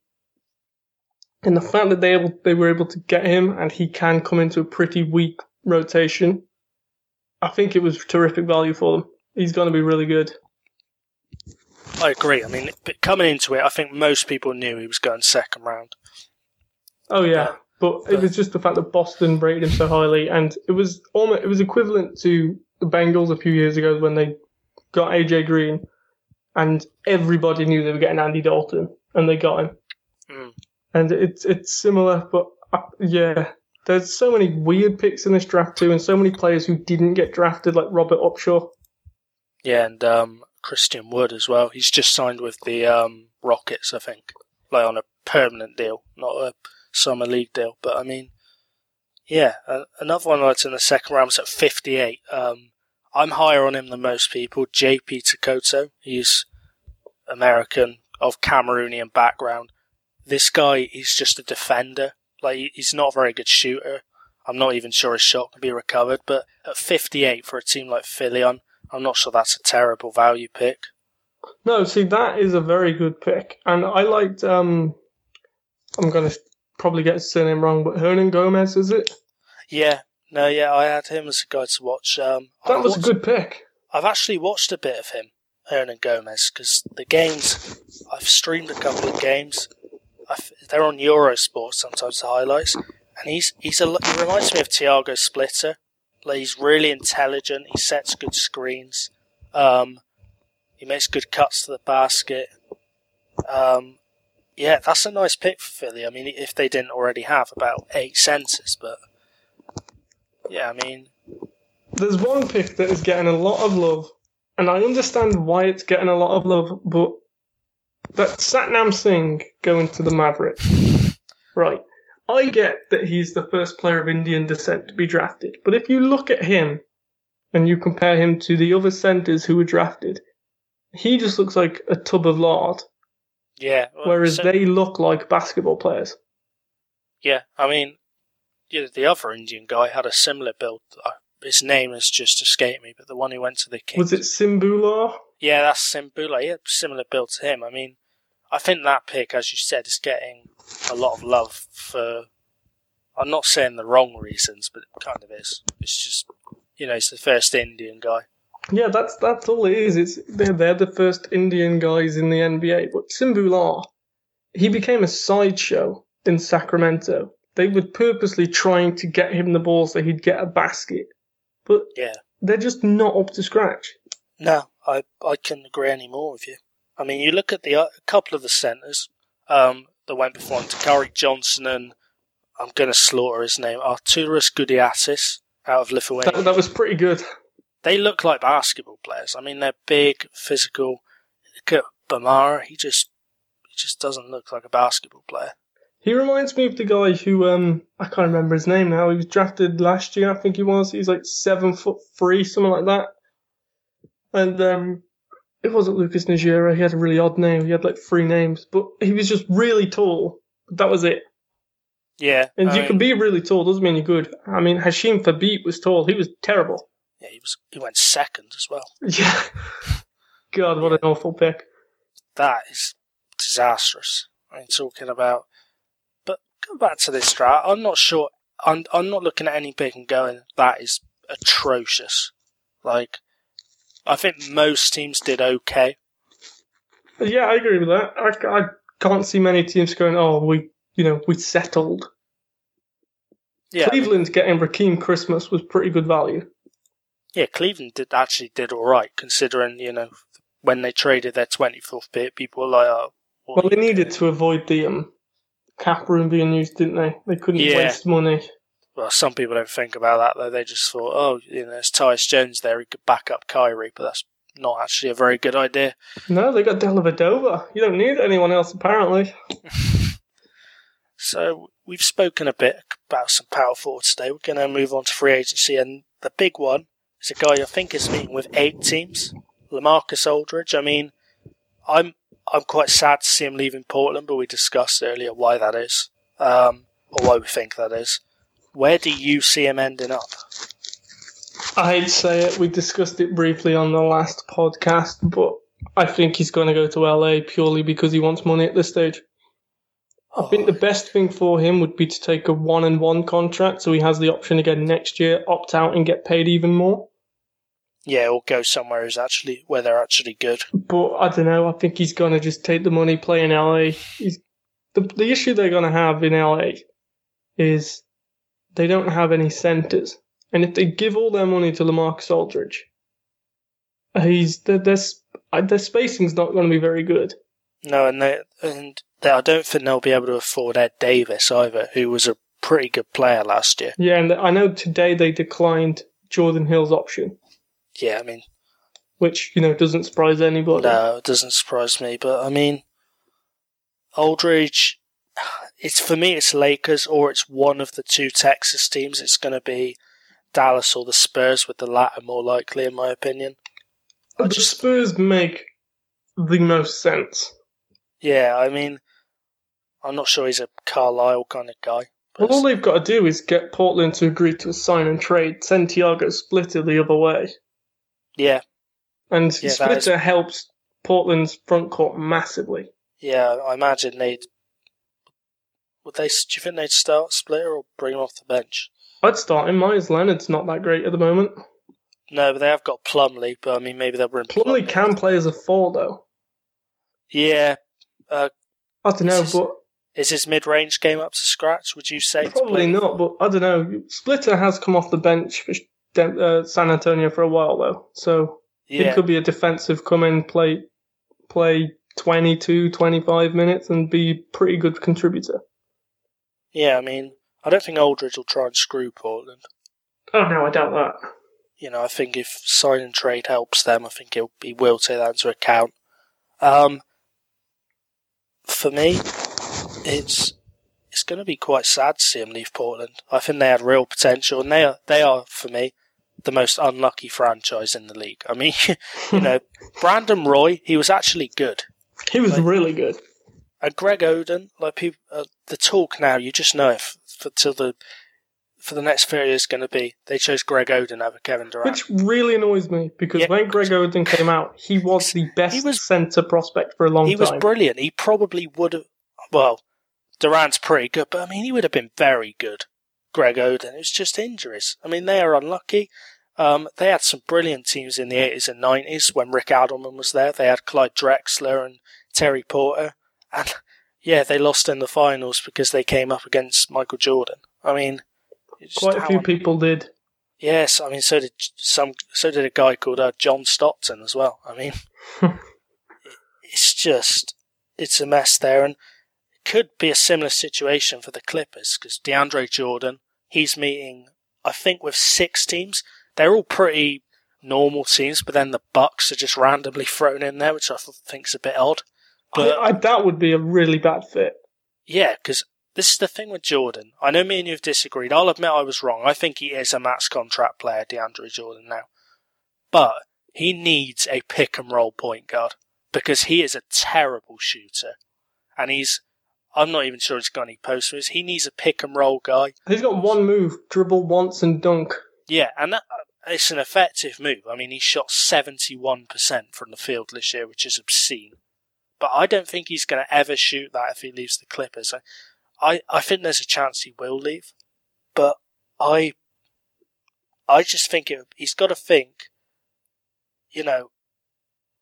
And the fact that they able, they were able to get him and he can come into a pretty weak rotation, I think it was terrific value for them. He's going to be really good. I agree. I mean, coming into it, I think most people knew he was going second round. Oh yeah, but it was just the fact that Boston rated him so highly, and it was almost it was equivalent to the Bengals a few years ago when they got AJ Green, and everybody knew they were getting Andy Dalton, and they got him. Mm. And it's it's similar, but uh, yeah, there's so many weird picks in this draft too, and so many players who didn't get drafted, like Robert Upshaw. Yeah, and um, Christian Wood as well. He's just signed with the um, Rockets, I think, like on a permanent deal, not a summer league deal. But I mean, yeah, uh, another one that's in the second round was at 58. Um, I'm higher on him than most people. JP Tokoto. He's American of Cameroonian background. This guy, is just a defender. Like he's not a very good shooter. I'm not even sure his shot can be recovered. But at 58 for a team like Philly, I'm, not sure that's a terrible value pick. No, see that is a very good pick, and I liked. Um, I'm gonna probably get his surname wrong, but Hernan Gomez is it? Yeah, no, yeah, I had him as a guy to watch. Um, That I've was a good pick. I've actually watched a bit of him, Hernan Gomez, because the games I've streamed a couple of games. They're on Eurosport sometimes the highlights, and he's he's a he reminds me of Thiago Splitter. Like he's really intelligent. He sets good screens. Um, he makes good cuts to the basket. Um, yeah, that's a nice pick for Philly. I mean, if they didn't already have about eight centers, but yeah, I mean, There's one pick that is getting a lot of love, and I understand why it's getting a lot of love, but that Satnam Singh going to the Mavericks, right? I get that he's the first player of Indian descent to be drafted, but if you look at him and you compare him to the other centers who were drafted, he just looks like a tub of lard, yeah. well, whereas so- they look like basketball players. Yeah, I mean, yeah, the other Indian guy had a similar build. Uh, His name has just escaped me, but the one who went to the Kings. Was it Sim Bhullar? Yeah, that's Sim Bhullar. He had a similar build to him. I mean, I think that pick, as you said, is getting a lot of love for. I'm not saying the wrong reasons, but it kind of is. It's just, you know, it's the first Indian guy. Yeah, that's that's all it is. It's they're, they're the first Indian guys in the NBA. But Sim Bhullar, he became a sideshow in Sacramento. They were purposely trying to get him the ball so he'd get a basket, but Yeah. they're just not up to scratch. No, I I couldn't agree any more with you. I mean, you look at the uh, a couple of the centers um, that went before him, Dakari Johnson and I'm going to slaughter his name, Arturas Gudaitis out of Lithuania. That, that was pretty good. they look like basketball players. I mean, they're big, physical. Look at Bamara. He just he just doesn't look like a basketball player. He reminds me of the guy who um I can't remember his name now. He was drafted last year, I think he was. He's like seven foot three, something like that. And um it wasn't Lucas Najera. He had a really odd name. He had like three names, but he was just really tall. That was it. Yeah, And I you mean, can be really tall doesn't mean you're good. I mean, Hasheem Thabeet was tall. He was terrible. yeah, he was he went second as well. Yeah. God, what an awful pick. That is disastrous. I mean, talking about. But go back to this draft. I'm not sure. I'm I'm not looking at any pick and going that is atrocious. Like, I think most teams did okay. Yeah, I agree with that. I, I can't see many teams going, oh, we, you know, we settled. Yeah, Cleveland getting Rakeem Christmas was pretty good value. yeah. Cleveland did actually did all right considering you know when they traded their 24th pick, people were like, oh, Well, they needed to avoid the um, cap room being used, didn't they? They couldn't Yeah. waste money. Well, some people don't think about that though. They just thought, oh, you know, there's Tyus Jones there. He could back up Kyrie, but that's not actually a very good idea. No, they got Dellavedova. You don't need anyone else, apparently. So we've spoken a bit about some power forwards today. We're going to move on to free agency, and the big one is a guy I think is meeting with eight teams, Lamarcus Aldridge. I mean, I'm I'm quite sad to see him leaving Portland, but we discussed earlier why that is, um, or why we think that is. Where do you see him ending up? I hate to say it, we discussed it briefly on the last podcast, but I think he's going to go to LA purely because he wants money at this stage. I think the best thing for him would be to take a one and one contract so he has the option again next year, opt out and get paid even more. yeah, or go somewhere who's actually where they're actually good. But I don't know, I think he's going to just take the money, play in LA. He's, the, the issue they're going to have in LA is they don't have any centers. And if they give all their money to Lamarcus Aldridge, he's there's uh, their spacing's not going to be very good. No, and they and they, I don't think they'll be able to afford Ed Davis either, who was a pretty good player last year. Yeah, and I know today they declined Jordan Hill's option, Yeah, I mean, which you know doesn't surprise anybody. no, it doesn't surprise me. But I mean, Aldridge, it's for me, it's Lakers or it's one of the two Texas teams. It's going to be Dallas or the Spurs, with the latter more likely, in my opinion. I the just- Spurs make the most sense. Yeah, I mean, I'm not sure he's a Carlisle kind of guy. Well, all they've got to do is get Portland to agree to a sign and trade, send Tiago Splitter the other way, yeah, and Yeah, Splitter helps Portland's front court massively. yeah, I imagine they'd. Would they? Do you think they'd start Splitter or bring him off the bench? I'd start him. Meyers Leonard's not that great at the moment. No, but they have got Plumlee. But I mean, maybe they'll bring Plumlee can play as a four though. Yeah, I don't know, is- but is his mid-range game up to scratch? Would you say? probably not. But I don't know. Splitter has come off the bench for uh, San Antonio for a while though, so Yeah, it could be a defensive come in, play play 22, 25 minutes, and be a pretty good contributor. Yeah. I mean, I don't think Aldridge will try and screw Portland. Oh no, I doubt that. You know, I think if sign and trade helps them, I think he'll, he will take that into account. Um, for me, it's it's going to be quite sad to see him leave Portland. I think they had real potential, and they are they are for me the most unlucky franchise in the league. I mean, you know, Brandon Roy, he was actually good, He was Like- really good. And Greg Oden, like people, uh, the talk now, you just know if for till the for the next few years going to be they chose Greg Oden over Kevin Durant. Which really annoys me because Yeah. when Greg Oden came out, he was the best He was- centre prospect for a long time. he was brilliant. He probably would have. Well, Durant's pretty good, but I mean, he would have been very good. Greg Oden. It was just injuries. I mean, they are unlucky. Um, they had some brilliant teams in the 80s and 90s when Rick Adelman was there. They had Clyde Drexler and Terry Porter. And yeah, they lost in the finals because they came up against Michael Jordan. I mean, Quite a few people did. Yes, I mean, so did some. So did a guy called uh, John Stockton as well. I mean, it's just it's a mess there, and it could be a similar situation for the Clippers because DeAndre Jordan, he's meeting, I think, with six teams. They're all pretty normal teams, but then the Bucks are just randomly thrown in there, which I think is a bit odd. But I, I, that would be a really bad fit. yeah, because this is the thing with Jordan. I know me and you have disagreed. I'll admit I was wrong. I think he is a max contract player, DeAndre Jordan now. But he needs a pick and roll point guard because he is a terrible shooter. And he's, I'm not even sure he's got any post moves. He needs a pick and roll guy. He's got one move: dribble once and dunk. Yeah, and that, it's an effective move. I mean, he shot 71% from the field this year, which is obscene. But I don't think he's going to ever shoot that if he leaves the Clippers. I, I, think there's a chance he will leave, but I, I just think it, he's got to think. You know,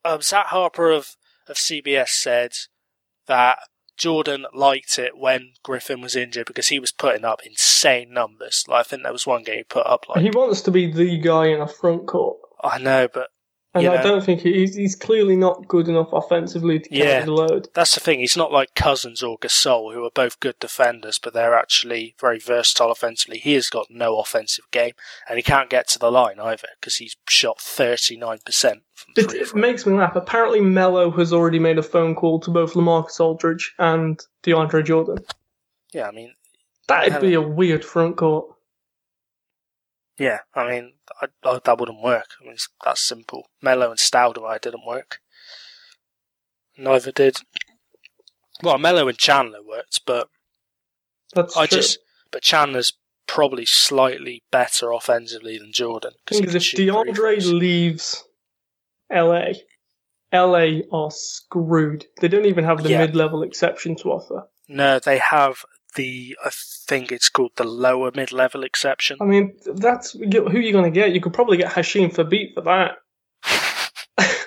um, Zach Harper of of CBS said that Jordan liked it when Griffin was injured because he was putting up insane numbers. Like I think there was one game he put up like he wants to be the guy in a front court, I know, but and You I don't think he, he's, he's clearly not good enough offensively to carry Yeah. the load. that's the thing. He's not like Cousins or Gasol, who are both good defenders, but they're actually very versatile offensively. He has got no offensive game, and he can't get to the line either because he's shot thirty nine percent from It, three. it makes me laugh. Apparently, Melo has already made a phone call to both Lamarcus Aldridge and DeAndre Jordan. yeah, I mean, That'd be a weird front court. Yeah, I mean, I, I, that wouldn't work. I mean, it's that simple. Melo and Stoudemire didn't work. Neither did. Well, Melo and Chandler worked, but That's I true. just, but Chandler's probably slightly better offensively than Jordan. 'cause Because if DeAndre leaves LA, LA are screwed. They don't even have the Yeah. mid-level exception to offer. No, they have the, I think it's called the lower mid level exception. I mean, that's who you're going to get? You could probably get Hasheem Thabeet for that.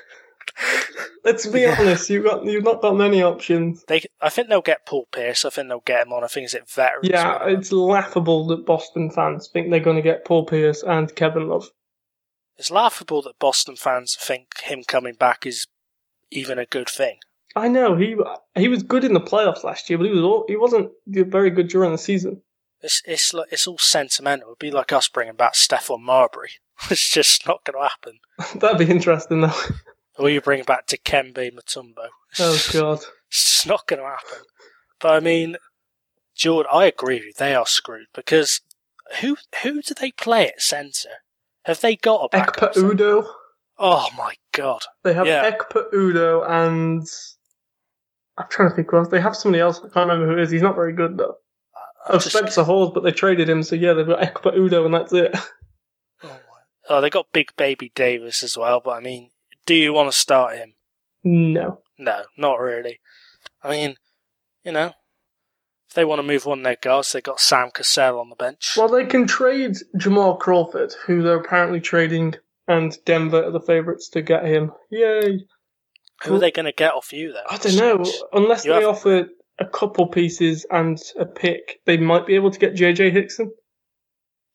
Let's be Yeah. honest. You've got you've not got many options. They, I think they'll get Paul Pierce. I think they'll get him on. I think it's veterans. Yeah, whatever. it's laughable that Boston fans think they're going to get Paul Pierce and Kevin Love. It's laughable that Boston fans think him coming back is even a good thing. I know he he was good in the playoffs last year, but he was all, he wasn't very good during the season. It's it's like it's all sentimental. It'd be like us bringing back Stephon Marbury. It's just not going to happen. That'd be interesting though. Or you bring back Dikembe Mutombo. Oh god. It's just not going to happen. But I mean, Jordan, I agree with you. They are screwed because who who do they play at centre? Have they got a backup? Ekpe Udoh. Oh my god! They have Yeah. Ekpe Udoh and I'm trying to think who else. They have somebody else. I can't remember who it is. He's not very good though. Uh, I'm Oh, just- Spencer Hawes, but they traded him, so yeah, they've got Ekpe Udoh and that's it. Oh, oh, they got Big Baby Davis as well. But I mean, do you want to start him? No. No, not really. I mean, you know, if they want to move one of their guards, they got Sam Cassell on the bench. Well, they can trade Jamal Crawford, who they're apparently trading, and Denver are the favourites to get him. Yay! Who are they going to get off you, though? I don't know. Unless You they have- offer a couple pieces and a pick, they might be able to get JJ Hickson.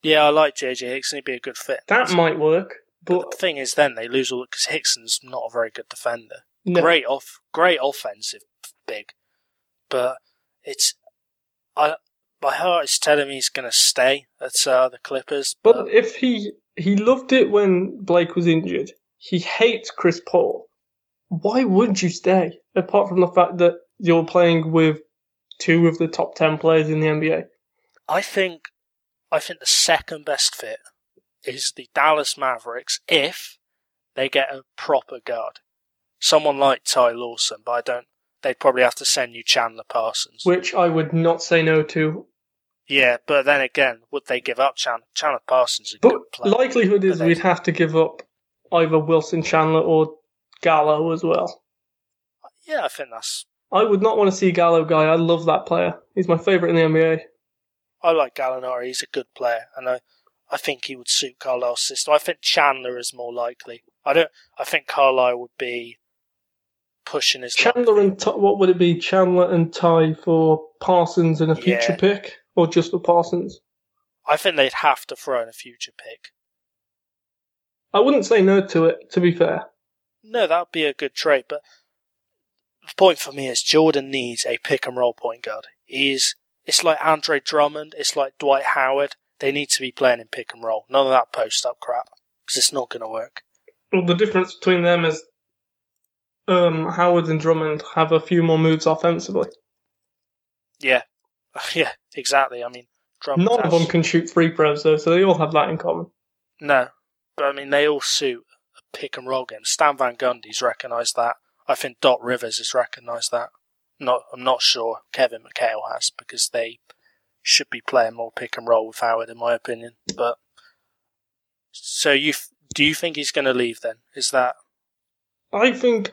Yeah, I like JJ Hickson. He'd be a good fit. That might work, But but the thing is, then they lose all because Hickson's not a very good defender. no. Great off, great offensive, big, but it's I. My heart is telling me he's going to stay at uh, the Clippers. But if he he loved it when Blake was injured, he hates Chris Paul. Why would you stay? Apart from the fact that you're playing with two of the top ten players in the NBA. I think I think the second best fit is the Dallas Mavericks if they get a proper guard. Someone like Ty Lawson, but I don't they'd probably have to send you Chandler Parsons. Which I would not say no to. yeah, but then again, would they give up Chandler? Chandler Parsons a But good player. likelihood is they- we'd have to give up either Wilson Chandler or Gallo as well. yeah, I think that's I would not want to see Gallo guy. I love that player. He's my favourite in the NBA. I like Gallinari, he's a good player and I I think he would suit Carlisle's system. I think Chandler is more likely. I don't I think Carlisle would be pushing his luck. Chandler and Ty, what would it be? Chandler and Ty for Parsons in a future Yeah. pick, or just for Parsons? I think they'd have to throw in a future pick. I wouldn't say no to it. To be fair, No, that would be a good trade, but the point for me is Jordan needs a pick and roll point guard. He's it's like Andre Drummond, it's like Dwight Howard. They need to be playing in pick and roll. None of that post up crap because it's not going to work. well, the difference between them is um, Howard and Drummond have a few more moves offensively. Yeah, yeah, exactly. I mean, Drummond. None of them can shoot free throws though, so they all have that in common. No, but I mean they all suit pick and roll game. Stan Van Gundy's recognised that. I think Doc Rivers has recognised that. Not, I'm not sure Kevin McHale has because they should be playing more pick and roll with Howard, in my opinion. But so you do you think he's going to leave? Then is that I think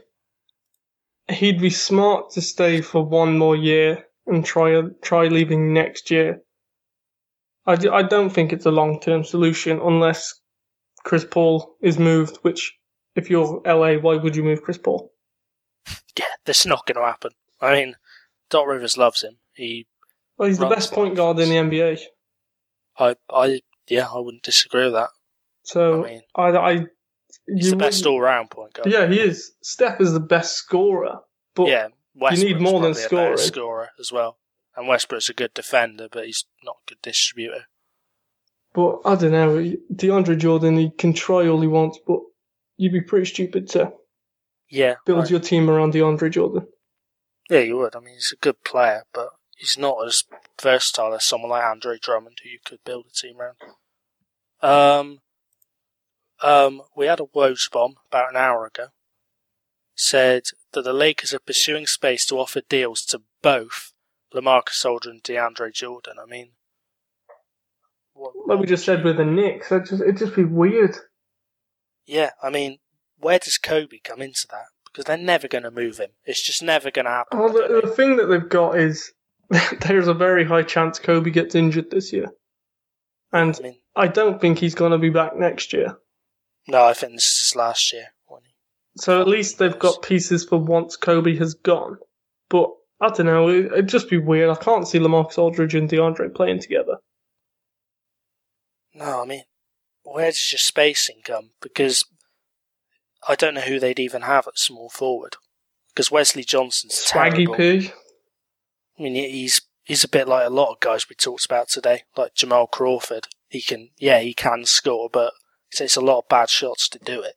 he'd be smart to stay for one more year and try try leaving next year. I, d- I don't think it's a long term solution unless Chris Paul is moved. Which, if you're LA, why would you move Chris Paul? yeah? This is not going to happen. I mean, Doc Rivers loves him. He, Well, he's the best point guard in the NBA. I, I, yeah, I wouldn't disagree with that. So I mean, I, I he's you the best all round point guard. Yeah, he is. Steph is the best scorer, but yeah, Westbrook's need more than probably a better scoring. scorer as well. And Westbrook's a good defender, but he's not a good distributor. But I don't know. DeAndre Jordan, he can try all he wants, but you'd be pretty stupid to Yeah, build right. your team around DeAndre Jordan. yeah, you would. I mean, he's a good player, but he's not as versatile as someone like Andre Drummond, who you could build a team around. Um, um, we had a Woj bomb about an hour ago. Said that the Lakers are pursuing space to offer deals to both Lamarcus Aldridge and DeAndre Jordan. I mean, Like we just said with the Knicks, it just it'd just be weird. Yeah, I mean, where does Kobe come into that? Because they're never going to move him. It's just never going to happen. Well, oh, the, the thing that they've got is there's a very high chance Kobe gets injured this year, and I mean, I don't think he's going to be back next year. no, I think this is his last year. So at least they've got pieces for once Kobe has gone. But I don't know, it, it'd just be weird. I can't see Lamarcus Aldridge and DeAndre playing together. No, I mean, where does your spacing come? Because I don't know who they'd even have at small forward. because Wesley Johnson's Swaggy terrible. I mean, he's he's a bit like a lot of guys we talked about today, like Jamal Crawford. He can, yeah, he can score, but it takes a lot of bad shots to do it.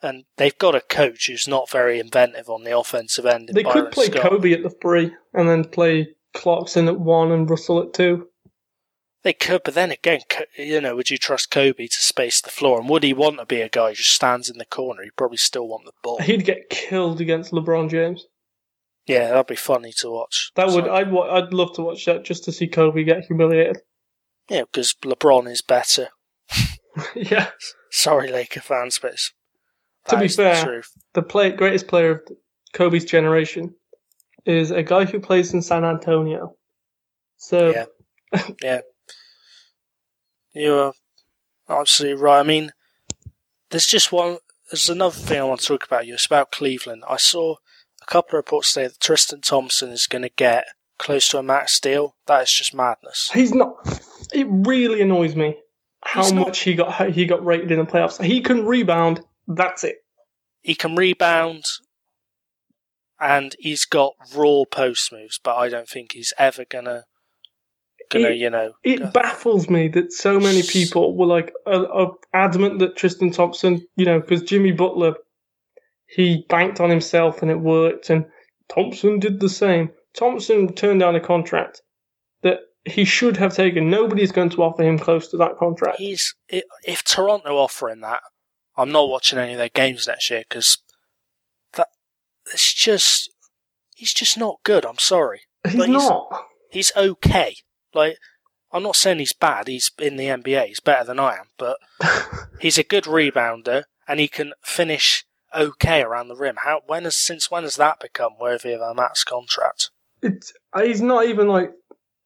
And they've got a coach who's not very inventive on the offensive end. in They Byron could play Scott. Kobe at the three and then play Clarkson at one and Russell at two. They could, but then again, you know, would you trust Kobe to space the floor? And would he want to be a guy who just stands in the corner? He'd probably still want the ball. He'd get killed against LeBron James. Yeah, that'd be funny to watch. That would I'd I'd love to watch that just to see Kobe get humiliated. yeah, because LeBron is better. yeah. Sorry, Laker fans, but it's, To be the fair- truth. The play, greatest player of Kobe's generation is a guy who plays in San Antonio. So Yeah. yeah. You are uh, absolutely right. I mean, there's just one. There's another thing I want to talk about you. It's about Cleveland. I saw a couple of reports today that Tristan Thompson is going to get close to a max deal. That is just madness. he's not. It really annoys me how He's not- much he got he got rated in the playoffs. He can rebound. That's it. He can rebound, and he's got raw post moves, but I don't think he's ever gonna, gonna, He- you know. It go- baffles me that so many people were like uh, uh, adamant that Tristan Thompson, you know, because Jimmy Butler, he banked on himself and it worked, and Thompson did the same. Thompson turned down a contract that he should have taken. Nobody's going to offer him close to that contract. He's if Toronto offer him that, I'm not watching any of their games next year because that it's just he's just not good. I'm sorry. He's he's- not. He's okay. Like I'm not saying he's bad. He's in the NBA. He's better than I am, but he's a good rebounder and he can finish okay around the rim. How when has since when has that become worthy of a max contract? It's uh, he's not even like.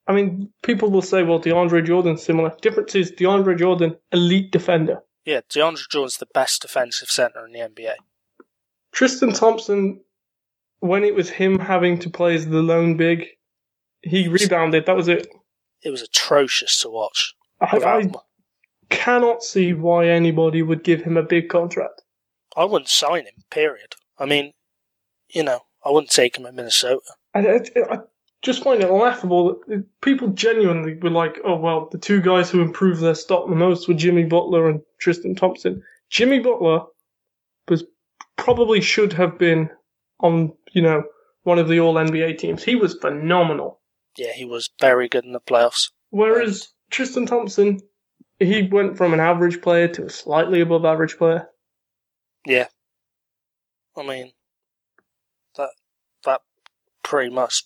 I mean, people will say, "Well, DeAndre Jordan's similar." Difference is DeAndre Jordan, elite defender. Yeah, DeAndre Jordan's the best defensive center in the NBA. Tristan Thompson, when it was him having to play as the lone big, he rebounded. That was it. It was atrocious to watch. I, I cannot see why anybody would give him a big contract. I wouldn't sign him. Period. I mean, you know, I wouldn't take him at Minnesota. I, I, I just find it laughable that uh, people genuinely were like, "Oh well, the two guys who improved their stock the most were Jimmy Butler and Tristan Thompson." Jimmy Butler was probably should have been on, you know, one of the All NBA teams. He was phenomenal. Yeah, he was very good in the playoffs. Whereas Tristan Thompson, he went from an average player to a slightly above average player. Yeah. I mean, that that pretty much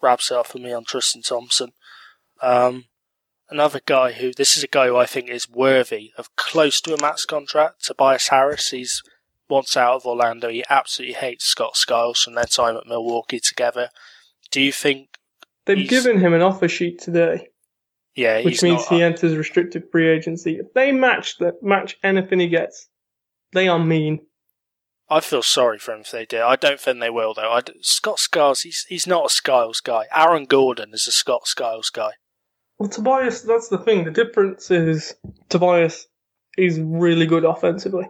wraps it up for me on Tristan Thompson. Um, another guy who this is a guy who I think is worthy of close to a max contract. Tobias Harris. He's wants out of Orlando. He absolutely hates Scott Skiles from their time at Milwaukee together. Do you think? They've He's- given him an offer sheet today, Yeah, which means not, he enters restricted free agency. If they match that match anything he gets, they are mean. I feel sorry for him if they do. I don't think they will though. Scott Skiles, he's he's not a Skiles guy. Aaron Gordon is a Scott Skiles guy. Well, Tobias, that's the thing. The difference is Tobias is really good offensively.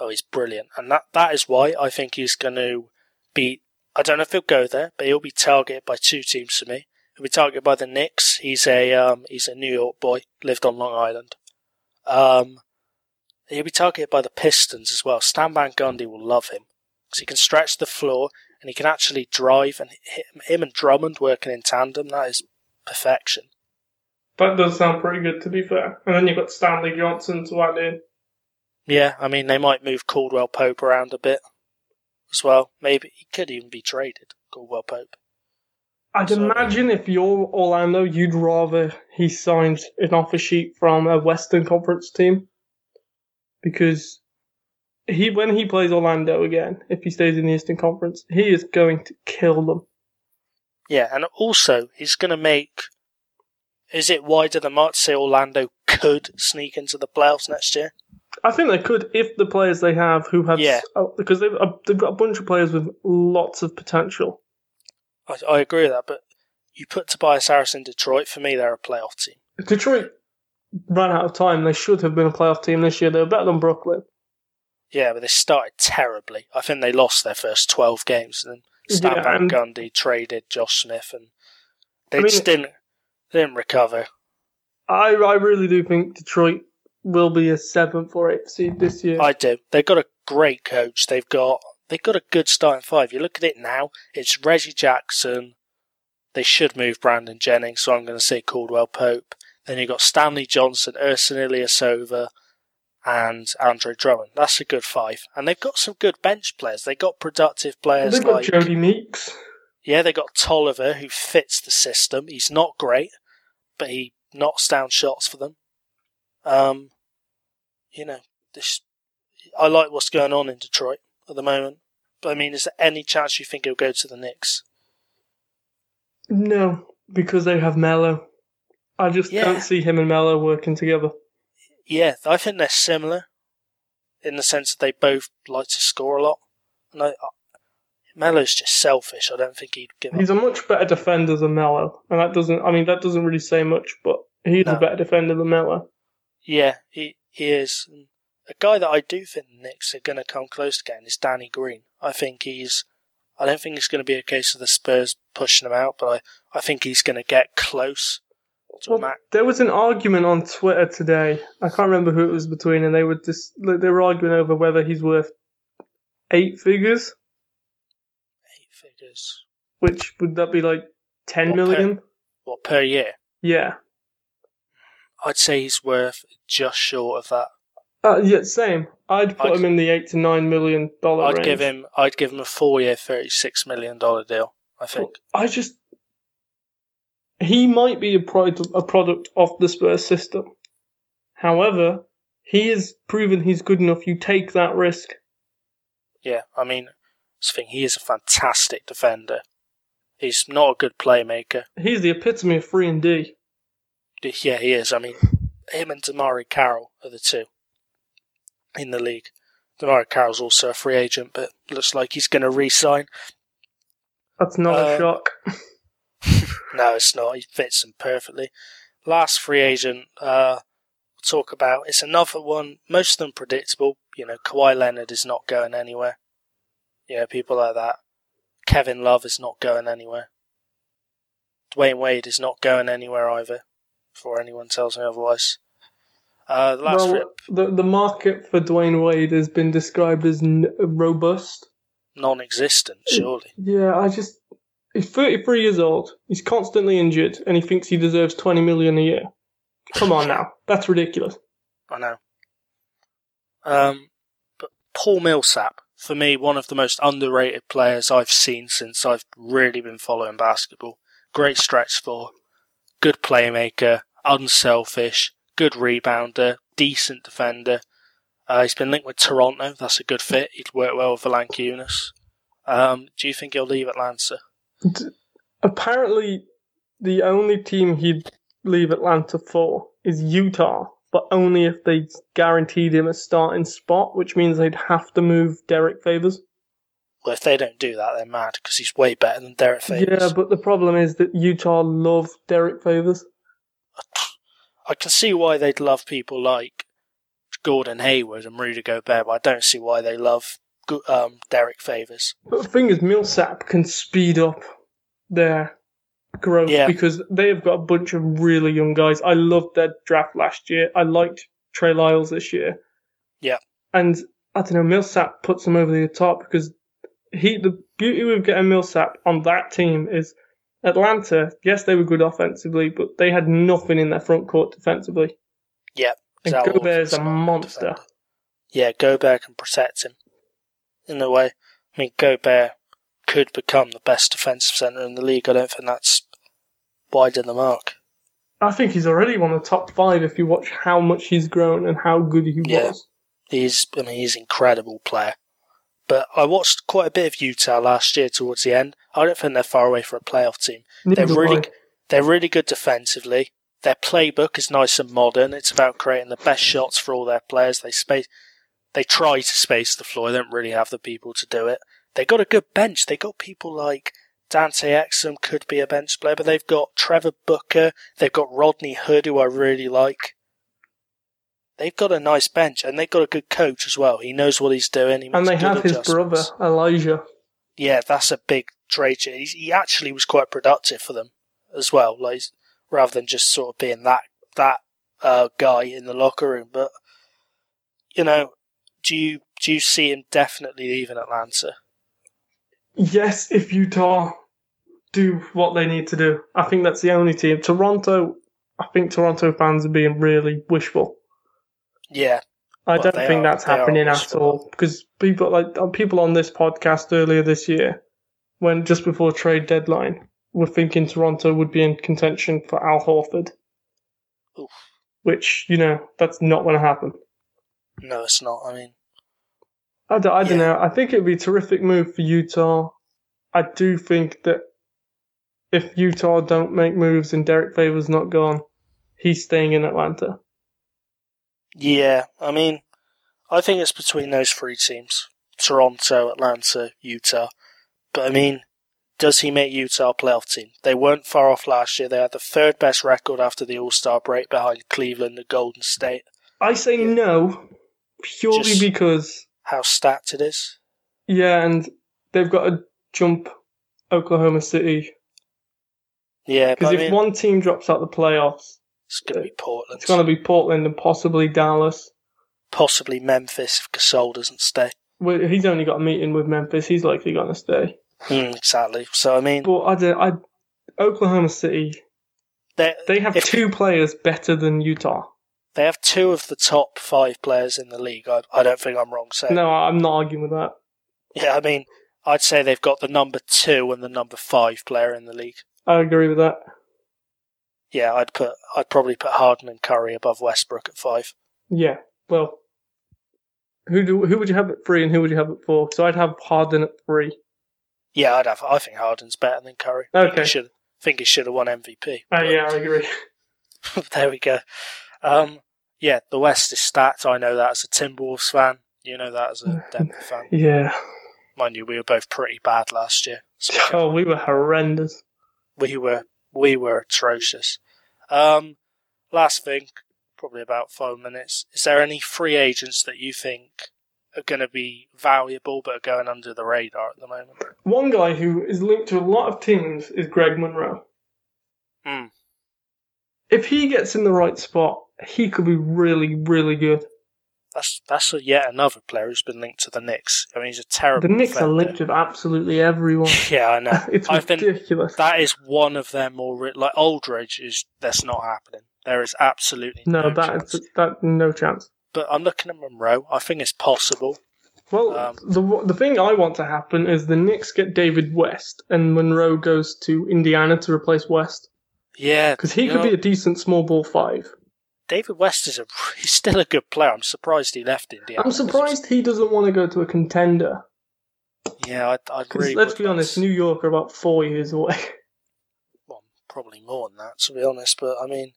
Oh, he's brilliant, and that that is why I think he's going to be. I don't know if he'll go there, but he'll be targeted by two teams for me. He'll be targeted by the Knicks. He's a um, he's a New York boy, lived on Long Island. Um, he'll be targeted by the Pistons as well. Stan Van Gundy will love him because he can stretch the floor and he can actually drive. And hit, him and Drummond working in tandem, that is perfection. That does sound pretty good, to be fair. And then you've got Stanley Johnson to add in. Yeah, I mean they might move Caldwell Pope around a bit as well. Maybe he could even be traded. Caldwell Pope. I'd So- imagine if you're Orlando, you'd rather he signs an offer sheet from a Western Conference team because he, when he plays Orlando again, if he stays in the Eastern Conference, he is going to kill them. Yeah, and also he's going to make. Is it wider than Mark to say Orlando could sneak into the playoffs next year? I think they could if the players they have who have Yeah. oh, because they've uh, they've got a bunch of players with lots of potential. I, I agree with that, but you put Tobias Harris in Detroit, for me, they're a playoff team. Detroit ran out of time. They should have been a playoff team this year. They were better than Brooklyn. Yeah, but they started terribly. I think they lost their first 12 games. And Stan Yeah, Van Gundy traded Josh Smith, and they I mean- just didn't, they didn't recover. I I really do think Detroit will be a seventh or eighth seed this year. I do. They've got a great coach. They've got they've got a good starting five. You look at it now, it's Reggie Jackson. They should move Brandon Jennings, so I'm going to say Caldwell Pope. Then you've got Stanley Johnson, Ersan Ilyasova, and Andre Drummond. That's a good five. And they've got some good bench players. They've got productive players They've got like Jodie Meeks. Yeah, they've got Tolliver who fits the system. He's not great, but he knocks down shots for them. Um, you know, this I like what's going on in Detroit at the moment. But I mean, is there any chance you think he'll go to the Knicks? No, because they have Melo. I just Yeah. don't see him and Melo working together. Yeah, I think they're similar in the sense that they both like to score a lot. And I, I, Melo's just selfish. I don't think he'd give up. He's a much better defender than Melo, and that doesn't. I mean, that doesn't really say much, but he's No. a better defender than Melo. Yeah, he, he is. A guy that I do think the Knicks are going to come close to getting is Danny Green. I think he's. I don't think it's going to be a case of the Spurs pushing him out, but I, I think he's going to get close to Well, match. there was an argument on Twitter today. I can't remember who it was between, and they were just they were arguing over whether he's worth eight figures, Eight figures. which would that be like ten What, million? What, per year? Yeah, I'd say he's worth just short of that. Uh, yeah, same. I'd put I'd- him in the eight to nine million dollar I'd range. give him. I'd give him a four-year, thirty-six million dollar deal. I think. I just he might be a product a product of the Spurs system. However, he has proven he's good enough. You take that risk. Yeah, I mean, I think he is a fantastic defender. He's not a good playmaker. He's the epitome of free and D. Yeah, he is. I mean, him and DeMarre Carroll are the two in the league. DeMarre Carroll's also a free agent, but looks like he's going to re-sign. That's not a Uh, shock. No, it's not. He fits them perfectly. Last free agent, uh, we'll talk about. It's another one. Most of them predictable. You know, Kawhi Leonard is not going anywhere. Yeah, people like that. Kevin Love is not going anywhere. Dwyane Wade is not going anywhere either. Before anyone tells me otherwise. Uh, the last Well, free, the the market for Dwyane Wade has been described as n- robust. non-existent, surely. Yeah, I just he's 33 years old. He's constantly injured, and he thinks he deserves 20 million a year. Come on now, that's ridiculous. I know. Um, but Paul Millsap, for me, one of the most underrated players I've seen since I've really been following basketball. Great stretch for, good playmaker, unselfish, good rebounder, decent defender. Uh, he's been linked with Toronto. That's a good fit. He'd work well with Valanciunas. Um, do you think he'll leave Atlanta? Apparently, the only team he'd leave Atlanta for is Utah, but only if they guaranteed him a starting spot, which means they'd have to move Derrick Favors. Well, if they don't do that, they're mad because he's way better than Derrick Favors. Yeah, but the problem is that Utah love Derrick Favors. I can see why they'd love people like Gordon Hayward and Rudy Gobert, but I don't see why they love um, Derrick Favors. But the thing is, Millsap can speed up their growth Yeah. because they have got a bunch of really young guys. I loved their draft last year. I liked Trey Lyles this year. Yeah. And I don't know, Millsap puts them over the top because he the beauty with getting Millsap on that team is Atlanta, yes, they were good offensively, but they had nothing in their front court defensively. Yeah, And Zal Gobert's a Horford's not good monster. defender. Yeah, Gobert can protect him in a way. I mean, Gobert could become the best defensive center in the league. I don't think that's wide in the mark. I think he's already one of the top five if you watch how much he's grown and how good he Yeah. was. He's, I mean, he's an incredible player. But I watched quite a bit of Utah last year towards the end. I don't think they're far away from a playoff team. Neither They're really, I. they're really good defensively. Their playbook is nice and modern. It's about creating the best shots for all their players. They space, they try to space the floor. They don't really have the people to do it. They got a good bench. They got people like Dante Exum could be a bench player, but they've got Trevor Booker. They've got Rodney Hood, who I really like. They've got a nice bench and they've got a good coach as well. He knows what he's doing. He And they have his brother. Elijah. Yeah, that's a big trade. change. He, he actually was quite productive for them as well. Like rather than just sort of being that that uh, guy in the locker room. But you know, do you do you see him definitely leaving Atlanta? Yes, if Utah do what they need to do. I think that's the only team. Toronto, I think Toronto fans are being really wishful. Yeah, I don't think are- that's happening at all because people like uh, people on this podcast earlier this year, when just before trade deadline, were thinking Toronto would be in contention for Al Horford, Oof. which you know that's not going to happen. no, it's not. I mean, I don't, I don't know. I think it'd be a terrific move for Utah. I do think that if Utah don't make moves and Derrick Favors not gone, he's staying in Atlanta. Yeah, I mean, I think it's between those three teams: Toronto, Atlanta, Utah. But I mean, does he make Utah a playoff team? They weren't far off last year. They had the third best record after the All Star break behind Cleveland and Golden State. I say Yeah. no, purely Just- because How stacked it is. yeah, and they've got to jump Oklahoma City Yeah, but because if mean, one team drops out the playoffs, it's going to be Portland. it's going to be Portland and possibly Dallas. Possibly Memphis if Gasol doesn't stay. Well, he's only got a meeting with Memphis. He's likely going to stay. Mm, exactly. So, I mean, But I don't. I Oklahoma City. they have If- two players better than Utah. they have two of the top five players in the league. I, I don't think I'm wrong saying. No, I'm not arguing with that. Yeah, I mean, I'd say they've got the number two and the number five player in the league. I agree with that. Yeah, I'd put I'd probably put Harden and Curry above Westbrook at five. Yeah. Well, who do who would you have at three and who would you have at four? So I'd have Harden at three. Yeah, I'd have. I think Harden's better than Curry. I think Okay. he should. Think he should have won MVP. Oh yeah, I agree. there we go. Um, yeah, the West is stacked. I know that as a Timberwolves fan. You know that as a Denver fan. Yeah. Mind you, we were both pretty bad last year. So Oh, we were horrendous. we were we were atrocious. Um, last thing, probably about five minutes. Is there any free agents that you think are going to be valuable but are going under the radar at the moment? One guy who is linked to a lot of teams is Greg Monroe. Hmm. If he gets in the right spot, he could be really, really good. That's that's a, yet another player who's been linked to the Knicks. I mean, he's a terrible. The Knicks are linked with absolutely everyone. Yeah, I know. It's I've been ridiculous. That is one of their more like Aldridge is. That's not happening. There is absolutely no, no, that chance. is that no chance. But I'm looking at Monroe. I think it's possible. Well, Um, the the thing I want to happen is the Knicks get David West and Monroe goes to Indiana to replace West Yeah, because he could know, be a decent small ball five. David West is a. He's still a good player. I'm surprised he left Indiana. I'm surprised he doesn't want to go to a contender. Yeah, I, I agree. let's be honest, New York are about four years away. Well, probably more than that, to be honest. But I mean,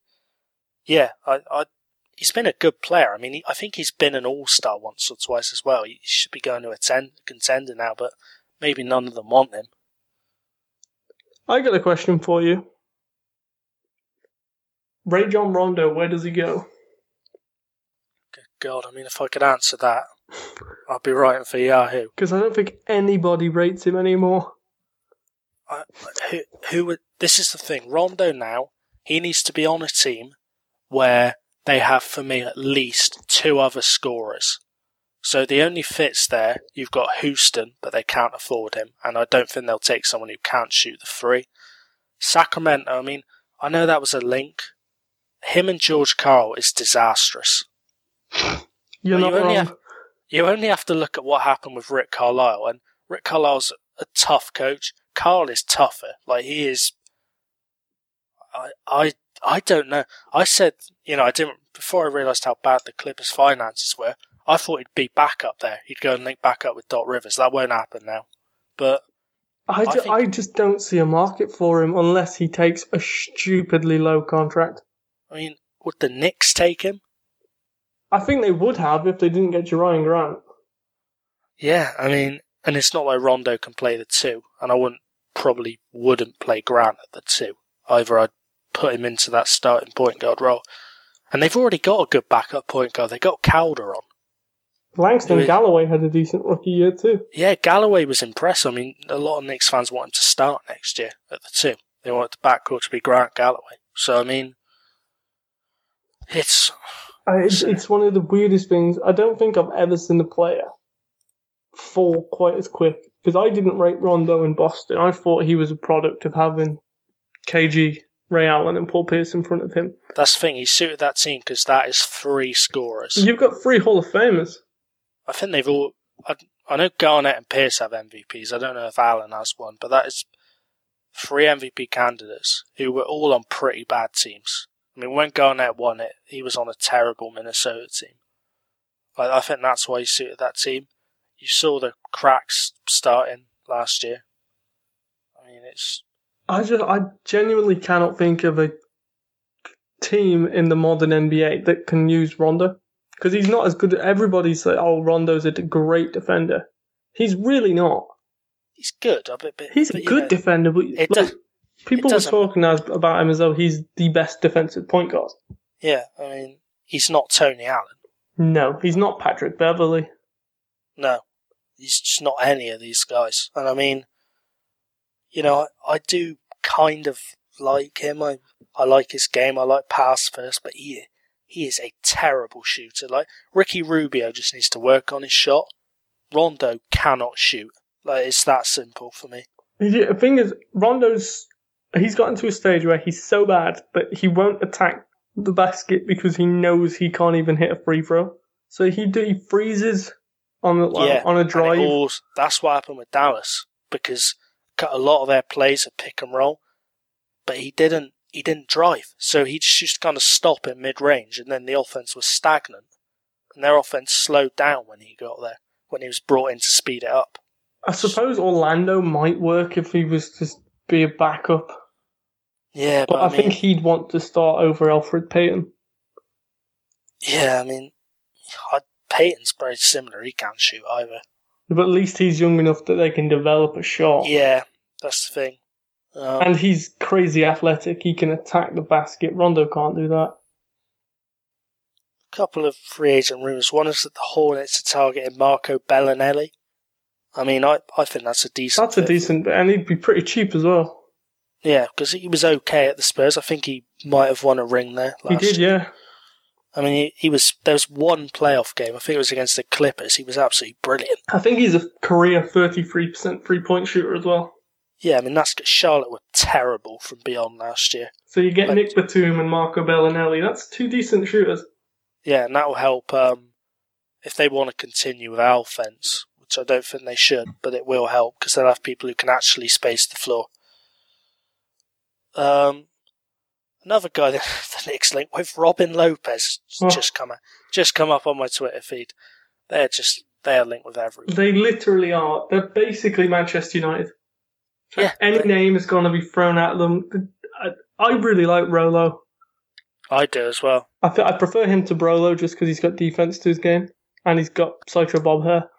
yeah, I, I he's been a good player. I mean, he, I think he's been an All Star once or twice as well. He should be going to a ten, contender now, but maybe none of them want him. I got a question for you. Rajon Rondo, where does he go? Good God, I mean, if I could answer that, I'd be writing for Yahoo. Because I don't think anybody rates him anymore. I, who, who would? This is the thing. Rondo now he needs to be on a team where they have, for me, at least two other scorers. So the only fits there, you've got Houston, but they can't afford him, and I don't think they'll take someone who can't shoot the three. Sacramento, I mean, I know that was a link. Him and George Karl is disastrous. You're not you only wrong. have- You only have to look at what happened with Rick Carlisle, and Rick Carlisle's a tough coach. Karl is tougher. Like he is. I I I don't know. I said you know I didn't before I realised how bad the Clippers' finances were. I thought he'd be back up there. He'd go and link back up with Doc Rivers. That won't happen now. But I, I ju- think- I just don't see a market for him unless he takes a stupidly low contract. I mean, would the Knicks take him? I think they would have if they didn't get Jerian Grant. Yeah, I mean, and it's not like Rondo can play the two, and I wouldn't probably wouldn't play Grant at the two. Either I'd put him into that starting point guard role. And they've already got a good backup point guard. They got Calderon. Langston Who is- Galloway had a decent rookie year too. Yeah, Galloway was impressive. I mean, a lot of Knicks fans want him to start next year at the two. They want the backcourt to be Grant Galloway. So, I mean, it's. I, it's, it's one of the weirdest things. I don't think I've ever seen a player fall quite as quick because I didn't rate Rondo in Boston. I thought he was a product of having KG, Ray Allen, and Paul Pierce in front of him. That's the thing. He suited that team because that is three scorers. You've got three Hall of Famers. I think they've all. I, I know Garnett and Pierce have MVPs. I don't know if Allen has one, but that is three MVP candidates who were all on pretty bad teams. I mean, when Garnett won it, he was on a terrible Minnesota team. I, I think that's why he suited that team. You saw the cracks starting last year. I mean, it's I just, I genuinely cannot think of a team in the modern NBA that can use Rondo because he's not as good. Everybody's like, "Oh, Rondo's a great defender." He's really not. he's good. But, He's a but, you good know, defender, but it like, does- people were talking as, about him as though he's the best defensive point guard. Yeah, I mean, he's not Tony Allen. No, he's not Patrick Beverley. No, he's just not any of these guys. And I mean, you know, I, I do kind of like him. I I like his game. I like pass first, but he he is a terrible shooter. Like Ricky Rubio just needs to work on his shot. Rondo cannot shoot. Like it's that simple for me. The thing is, Rondo's he's gotten to a stage where he's so bad that he won't attack the basket because he knows he can't even hit a free throw. So he do, he freezes on the yeah, on a drive. all- that's what happened with Dallas because got a lot of their plays are pick and roll, but he didn't. He didn't drive, so he just used to kind of stop in mid range, and then the offense was stagnant, and their offense slowed down when he got there, when he was brought in to speed it up. I suppose Orlando might work if he was to be a backup, Yeah, but but, I, I, mean, think he'd want to start over Elfrid Payton. yeah, I mean, I, Payton's very similar. He can't shoot either. But at least he's young enough that they can develop a shot. Yeah, that's the thing. Um, And he's crazy athletic. He can attack the basket. Rondo can't do that. A couple of free agent rumours. One is that the Hornets are targeting Marco Belinelli. I mean, I, I think that's a decent. That's a fit. decent, and he'd be pretty cheap as well. Yeah, because he was okay at the Spurs. I think he might have won a ring there. He did, year. yeah. I mean, he, he was. There was one playoff game. I think it was against the Clippers. He was absolutely brilliant. I think he's a career 33% three point shooter as well. Yeah, I mean that's Charlotte were terrible from beyond last year. So you get Like- Nick Batum and Marco Belinelli. That's two decent shooters. Yeah, and that will help um, if they want to continue with our offense, which I don't think they should, but it will help because they'll have people who can actually space the floor. Um, another guy that the Knicks link with Robin Lopez has Oh. just come just come up on my Twitter feed. They're just they're linked with everyone. They literally are. They're basically Manchester United. Yeah, Any they- name is going to be thrown at them. I, I really like Rolo. I do as well. I, th- I prefer him to Brolo just because he's got defense to his game and he's got Psycho Bob hair.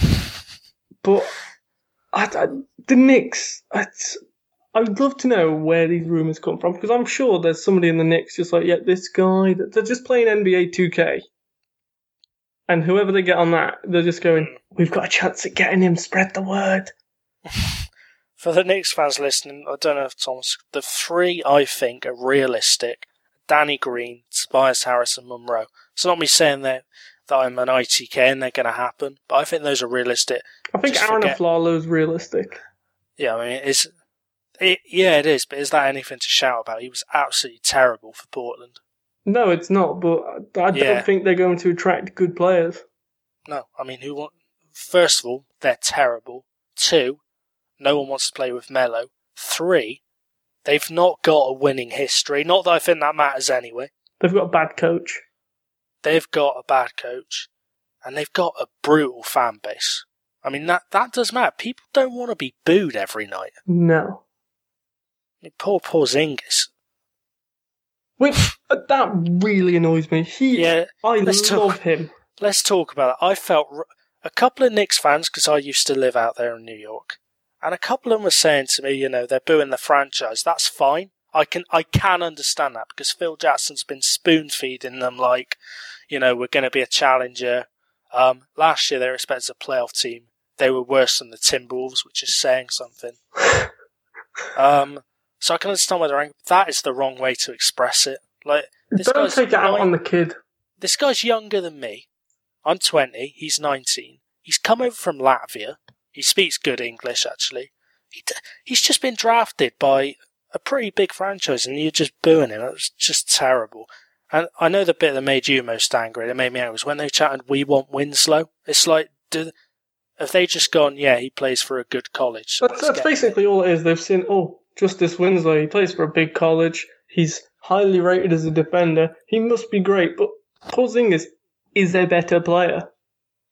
But I, I, the Knicks, it's, I'd love to know where these rumors come from because I'm sure there's somebody in the Knicks just like, yeah, this guy. They're just playing NBA 2K, and whoever they get on that, they're just going, we've got a chance at getting him. Spread the word. For the Knicks fans listening, I don't know if Thomas, the three I think are realistic: Danny Green, Tobias Harris, and Monroe. It's not me saying that that I'm an ITK and they're going to happen, but I think those are realistic. I think Just Arron Afflalo's realistic. Yeah, I mean, it's it, yeah, it is, but is that anything to shout about? He was absolutely terrible for Portland. No, it's not. But I Yeah. don't think they're going to attract good players. No, I mean, who want? First of all, they're terrible. Two, no one wants to play with Melo. Three, they've not got a winning history. Not that I think that matters anyway. They've got a bad coach. they've got a bad coach and they've got a brutal fan base. I mean that that does matter. People don't want to be booed every night. No. Mean, poor Porzingis. Which uh, that really annoys me. He, Yeah, I let's love talk- him. let's talk about it. I felt r- a couple of Knicks fans because I used to live out there in New York, and a couple of them were saying to me, you know, they're booing the franchise. That's fine. I can I can understand that because Phil Jackson's been spoon feeding them like, you know, we're going to be a challenger. Um, last year they were expected a playoff team. They were worse than the Timberwolves, which is saying something. um, so I can understand why they're angry. That is the wrong way to express it. Like this Don't guy's take it out nine- on the kid. this guy's younger than me. I'm 20. He's 19. He's come over from Latvia. He speaks good English, actually. He d- he's just been drafted by a pretty big franchise, and you're just booing him. It was just terrible. And I know the bit that made you most angry, that made me angry, was when they chatted, "We want Winslow." It's like, do have they just gone? Yeah, he plays for a good college. so That's, that's get him." basically all it is. They've seen, oh, Justice Winslow, he plays for a big college. He's highly rated as a defender. He must be great, but Porzingis is is a better player.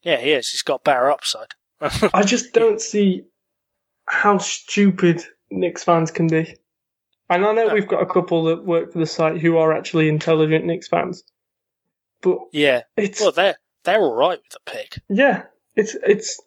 Yeah, he is. He's got better upside. I just don't see how stupid Knicks fans can be. And I know No. we've got a couple that work for the site who are actually intelligent Knicks fans, but yeah. it's Well, they're they're all right with the pick. yeah, it's it's.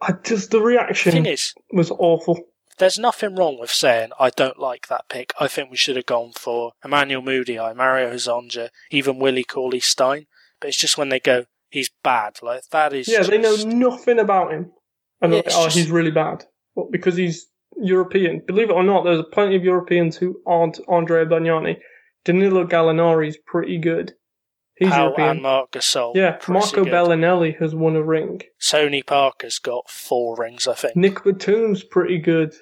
I just the The reaction thing is, was awful. There's nothing wrong with saying I don't like that pick. I think we should have gone for Emmanuel Mudiay, I Mario Hezonja, even Willie Cauley Stein. But it's just when they go, he's bad. Like that is. Yeah, they know nothing about him. And Yeah, oh, just- he's really bad. Well, because he's European. Believe it or not, there's plenty of Europeans who aren't Andrea Bargnani. Danilo Gallinari's pretty good. He's Powell European. and Marc Gasol. yeah, Marco good. Belinelli has won a ring. Tony Parker's got four rings, I think. Nick Batum's pretty good.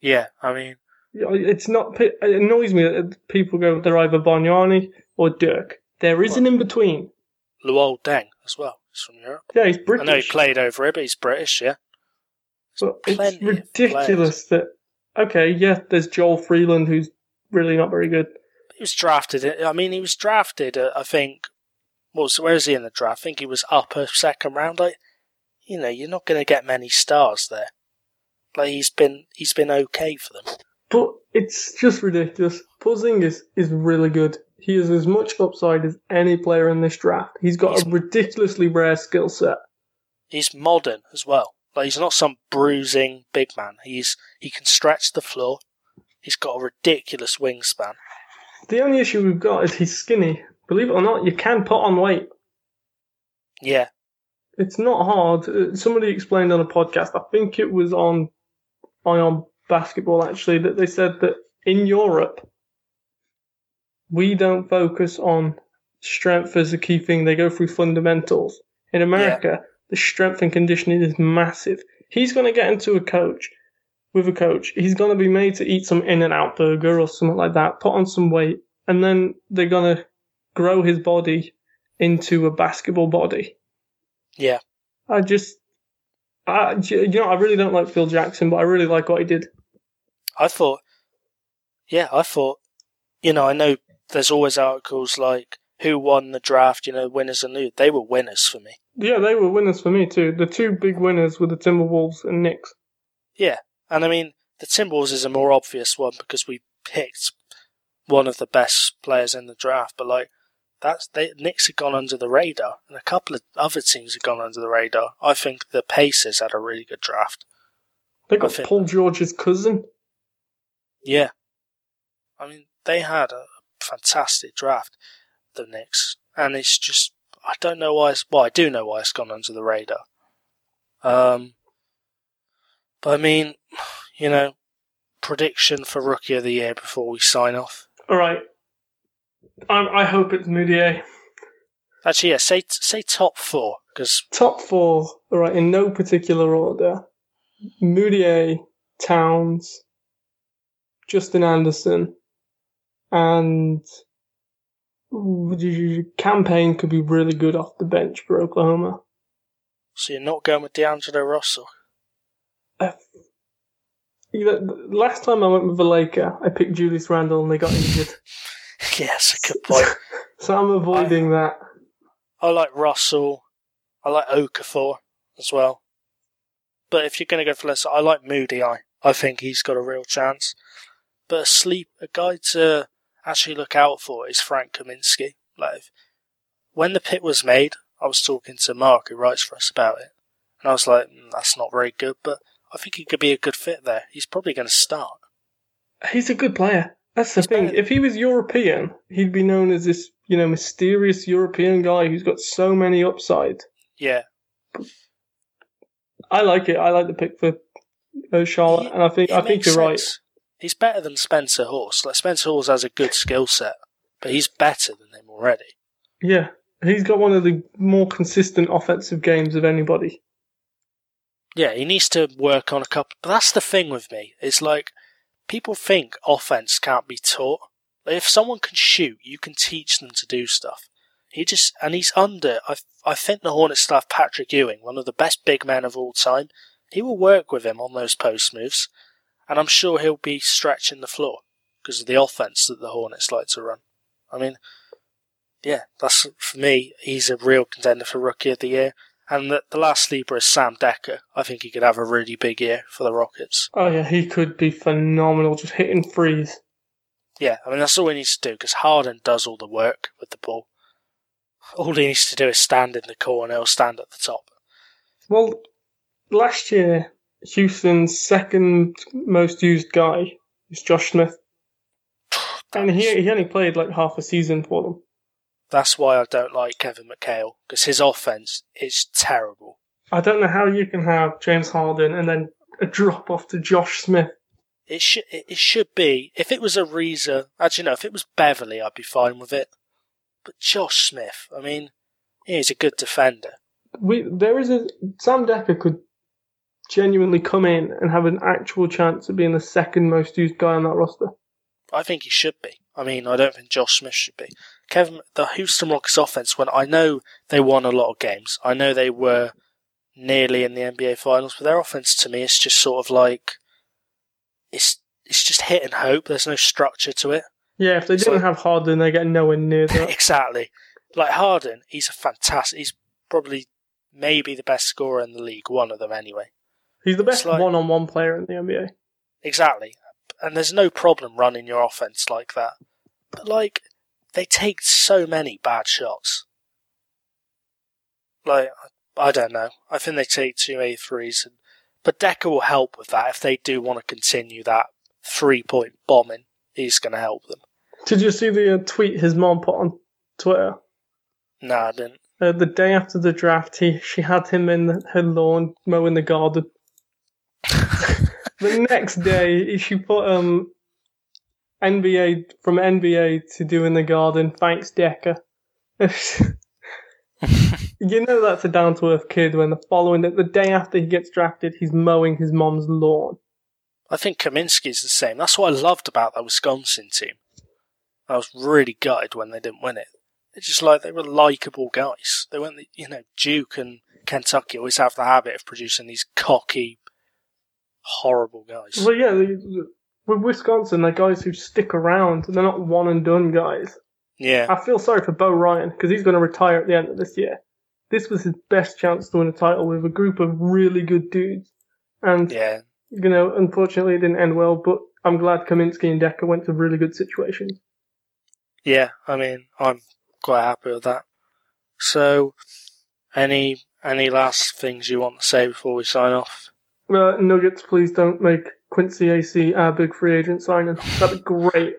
Yeah, I mean, It's not. It annoys me that people go they're either Bargnani or Dirk. There is an in between. Luol Deng as well. He's from Europe. Yeah, he's British. I know he played over here, but he's British, yeah. But it's ridiculous that okay, yeah, there's Joel Freeland who's really not very good. He was drafted. I mean, he was drafted. Uh, I think. Was where is he in the draft? I think he was upper second round. Like, you know, you're not going to get many stars there. Like he's been, he's been okay for them. But it's just ridiculous. Porzingis is really good. He has as much upside as any player in this draft. He's got He's- a ridiculously rare skill set. He's modern as well. Like he's not some bruising big man. He's he can stretch the floor. He's got a ridiculous wingspan. The only issue we've got is he's skinny. Believe it or not, you can put on weight. Yeah, It's not hard. Uh, Somebody explained on a podcast, I think it was on Ion Basketball actually, that they said that in Europe, we don't focus on strength as a key thing. They go through fundamentals. In America, the strength and conditioning is massive. He's going to get into a coach with a coach. He's going to be made to eat some In-N-Out burger or something like that, put on some weight, and then they're going to grow his body into a basketball body. yeah. I just, I, you know, I really don't like Phil Jackson, but I really like what he did. I thought, yeah, I thought, you know, I know there's always articles like who won the draft, you know, winners and losers. They were winners for me. Yeah, they were winners for me too. The two big winners were the Timberwolves and Knicks. Yeah, and I mean, the Timberwolves is a more obvious one because we picked one of the best players in the draft, but like, that's they Knicks had gone under the radar, and a couple of other teams had gone under the radar. I think the Pacers had a really good draft. They got Paul George's cousin. Yeah, I mean, they had a fantastic draft, the Knicks, and it's just I don't know why. It's, well, I do know why it's gone under the radar. Um, but I mean, you know, prediction for Rookie of the Year before we sign off. All right. I, I hope it's Mudiay. Actually, yeah, say say top four because Top four, all right, in no particular order. Mudiay, Towns, Justin Anderson, and Cam Payne could be really good off the bench for Oklahoma. so you're not going with D'Angelo Russell. Uh, last time I went with the Laker, I picked Julius Randle and they got injured. yes, a good point. so I'm avoiding that. I like Russell. I like Okafor as well. But if you're going to go for less, I like Mudiay. I I think he's got a real chance. But a sleep, a guy to actually look out for is Frank Kaminsky. Like if- when the pit was made, I was talking to Mark who writes for us about it, and I was like, mm, "That's not very good," but I think he could be a good fit there. He's probably going to start. He's a good player. That's the He's thing. better. If he was European, he'd be known as this, you know, mysterious European guy who's got so many upside. Yeah, I like it. I like the pick for uh, Charlotte, He- and I think I think you're right. He's better than Spencer Hawes. Like Spencer Hawes has a good skill set, but he's better than him already. Yeah, he's got one of the more consistent offensive games of anybody. Yeah, he needs to work on a couple. But that's the thing with me. It's like people think offense can't be taught. If someone can shoot, you can teach them to do stuff. He just and he's under. I I think the Hornets have Patrick Ewing, one of the best big men of all time. He will work with him on those post moves, and I'm sure he'll be stretching the floor because of the offense that the Hornets like to run. I mean, yeah, that's for me. He's a real contender for Rookie of the Year. And the, the last sleeper is Sam Dekker. I think he could have a really big year for the Rockets. Oh yeah, he could be phenomenal, just hitting threes. Yeah, I mean, that's all he needs to do because Harden does all the work with the ball. All he needs to do is stand in the corner or stand at the top. Well, last year Houston's second most used guy was Josh Smith, and he he only played like half a season for them. That's why I don't like Kevin McHale because his offense is terrible. I don't know how you can have James Harden and then a drop off to Josh Smith. It should it should be if it was Ariza. Actually, no, if it was Beverley, I'd be fine with it. But Josh Smith, I mean, he's a good defender. We there is a Sam Dekker could genuinely come in and have an actual chance of being the second most used guy on that roster. I think he should be. I mean, I don't think Josh Smith should be. Kevin, the Houston Rockets offense, when I know they won a lot of games, I know they were nearly in the NBA Finals, but their offense to me is just sort of like it's it's just hit and hope. There's no structure to it. Yeah, if they So- didn't have Harden, they get nowhere near that. exactly. Like Harden, he's a fantastic. He's probably maybe the best scorer in the league, one of them anyway. He's the best like- one-on-one player in the NBA. Exactly. And there's no problem running your offense like that. But like they take so many bad shots. Like I don't know. I think they take too many threes and but Dekker will help with that if they do want to continue that three point bombing. He's going to help them. Did you see the uh, tweet his mom put on Twitter? No, I didn't. Uh, the day after the draft, he she had him in her lawn mowing the garden. the next day, she put um NBA from NBA to do in the garden. Thanks, Dekker. you know that's a down to earth kid when the following the day after he gets drafted, he's mowing his mom's lawn. I think Kaminsky's the same. That's what I loved about that Wisconsin team. I was really gutted when they didn't win it. It's just like they were likable guys. They weren't, the- you know, Duke and Kentucky always have the habit of producing these cocky, horrible guys. Well, yeah, with Wisconsin, they're guys who stick around. They're not one and done guys. Yeah, I feel sorry for Bo Ryan because he's going to retire at the end of this year. This was his best chance to win a title with a group of really good dudes. And, yeah, you know, unfortunately it didn't end well, but I'm glad Kaminsky and Dekker went to really good situations. yeah. I mean, I'm quite happy with that. So, any any last things you want to say before we sign off? Uh, Nuggets, please don't make Quincy Acy our big free agent signing. That'd be great.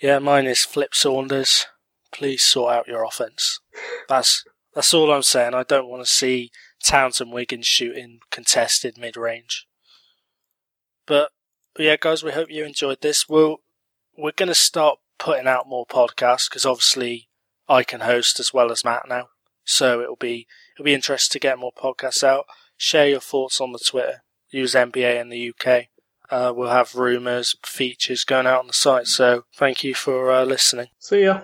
Yeah, mine is Flip Saunders. Please sort out your offense. That's that's all I'm saying. I don't want to see Towns and Wiggins shooting contested mid range. But, yeah, guys, we hope you enjoyed this. We'll we're to start putting out more podcasts because obviously I can host as well as Matt now. So it'll be it'll be interesting to get more podcasts out. Share your thoughts on the Twitter. Use NBA in the UK. Uh, we'll have rumours, features going out on the site. So thank you for uh, listening. See ya.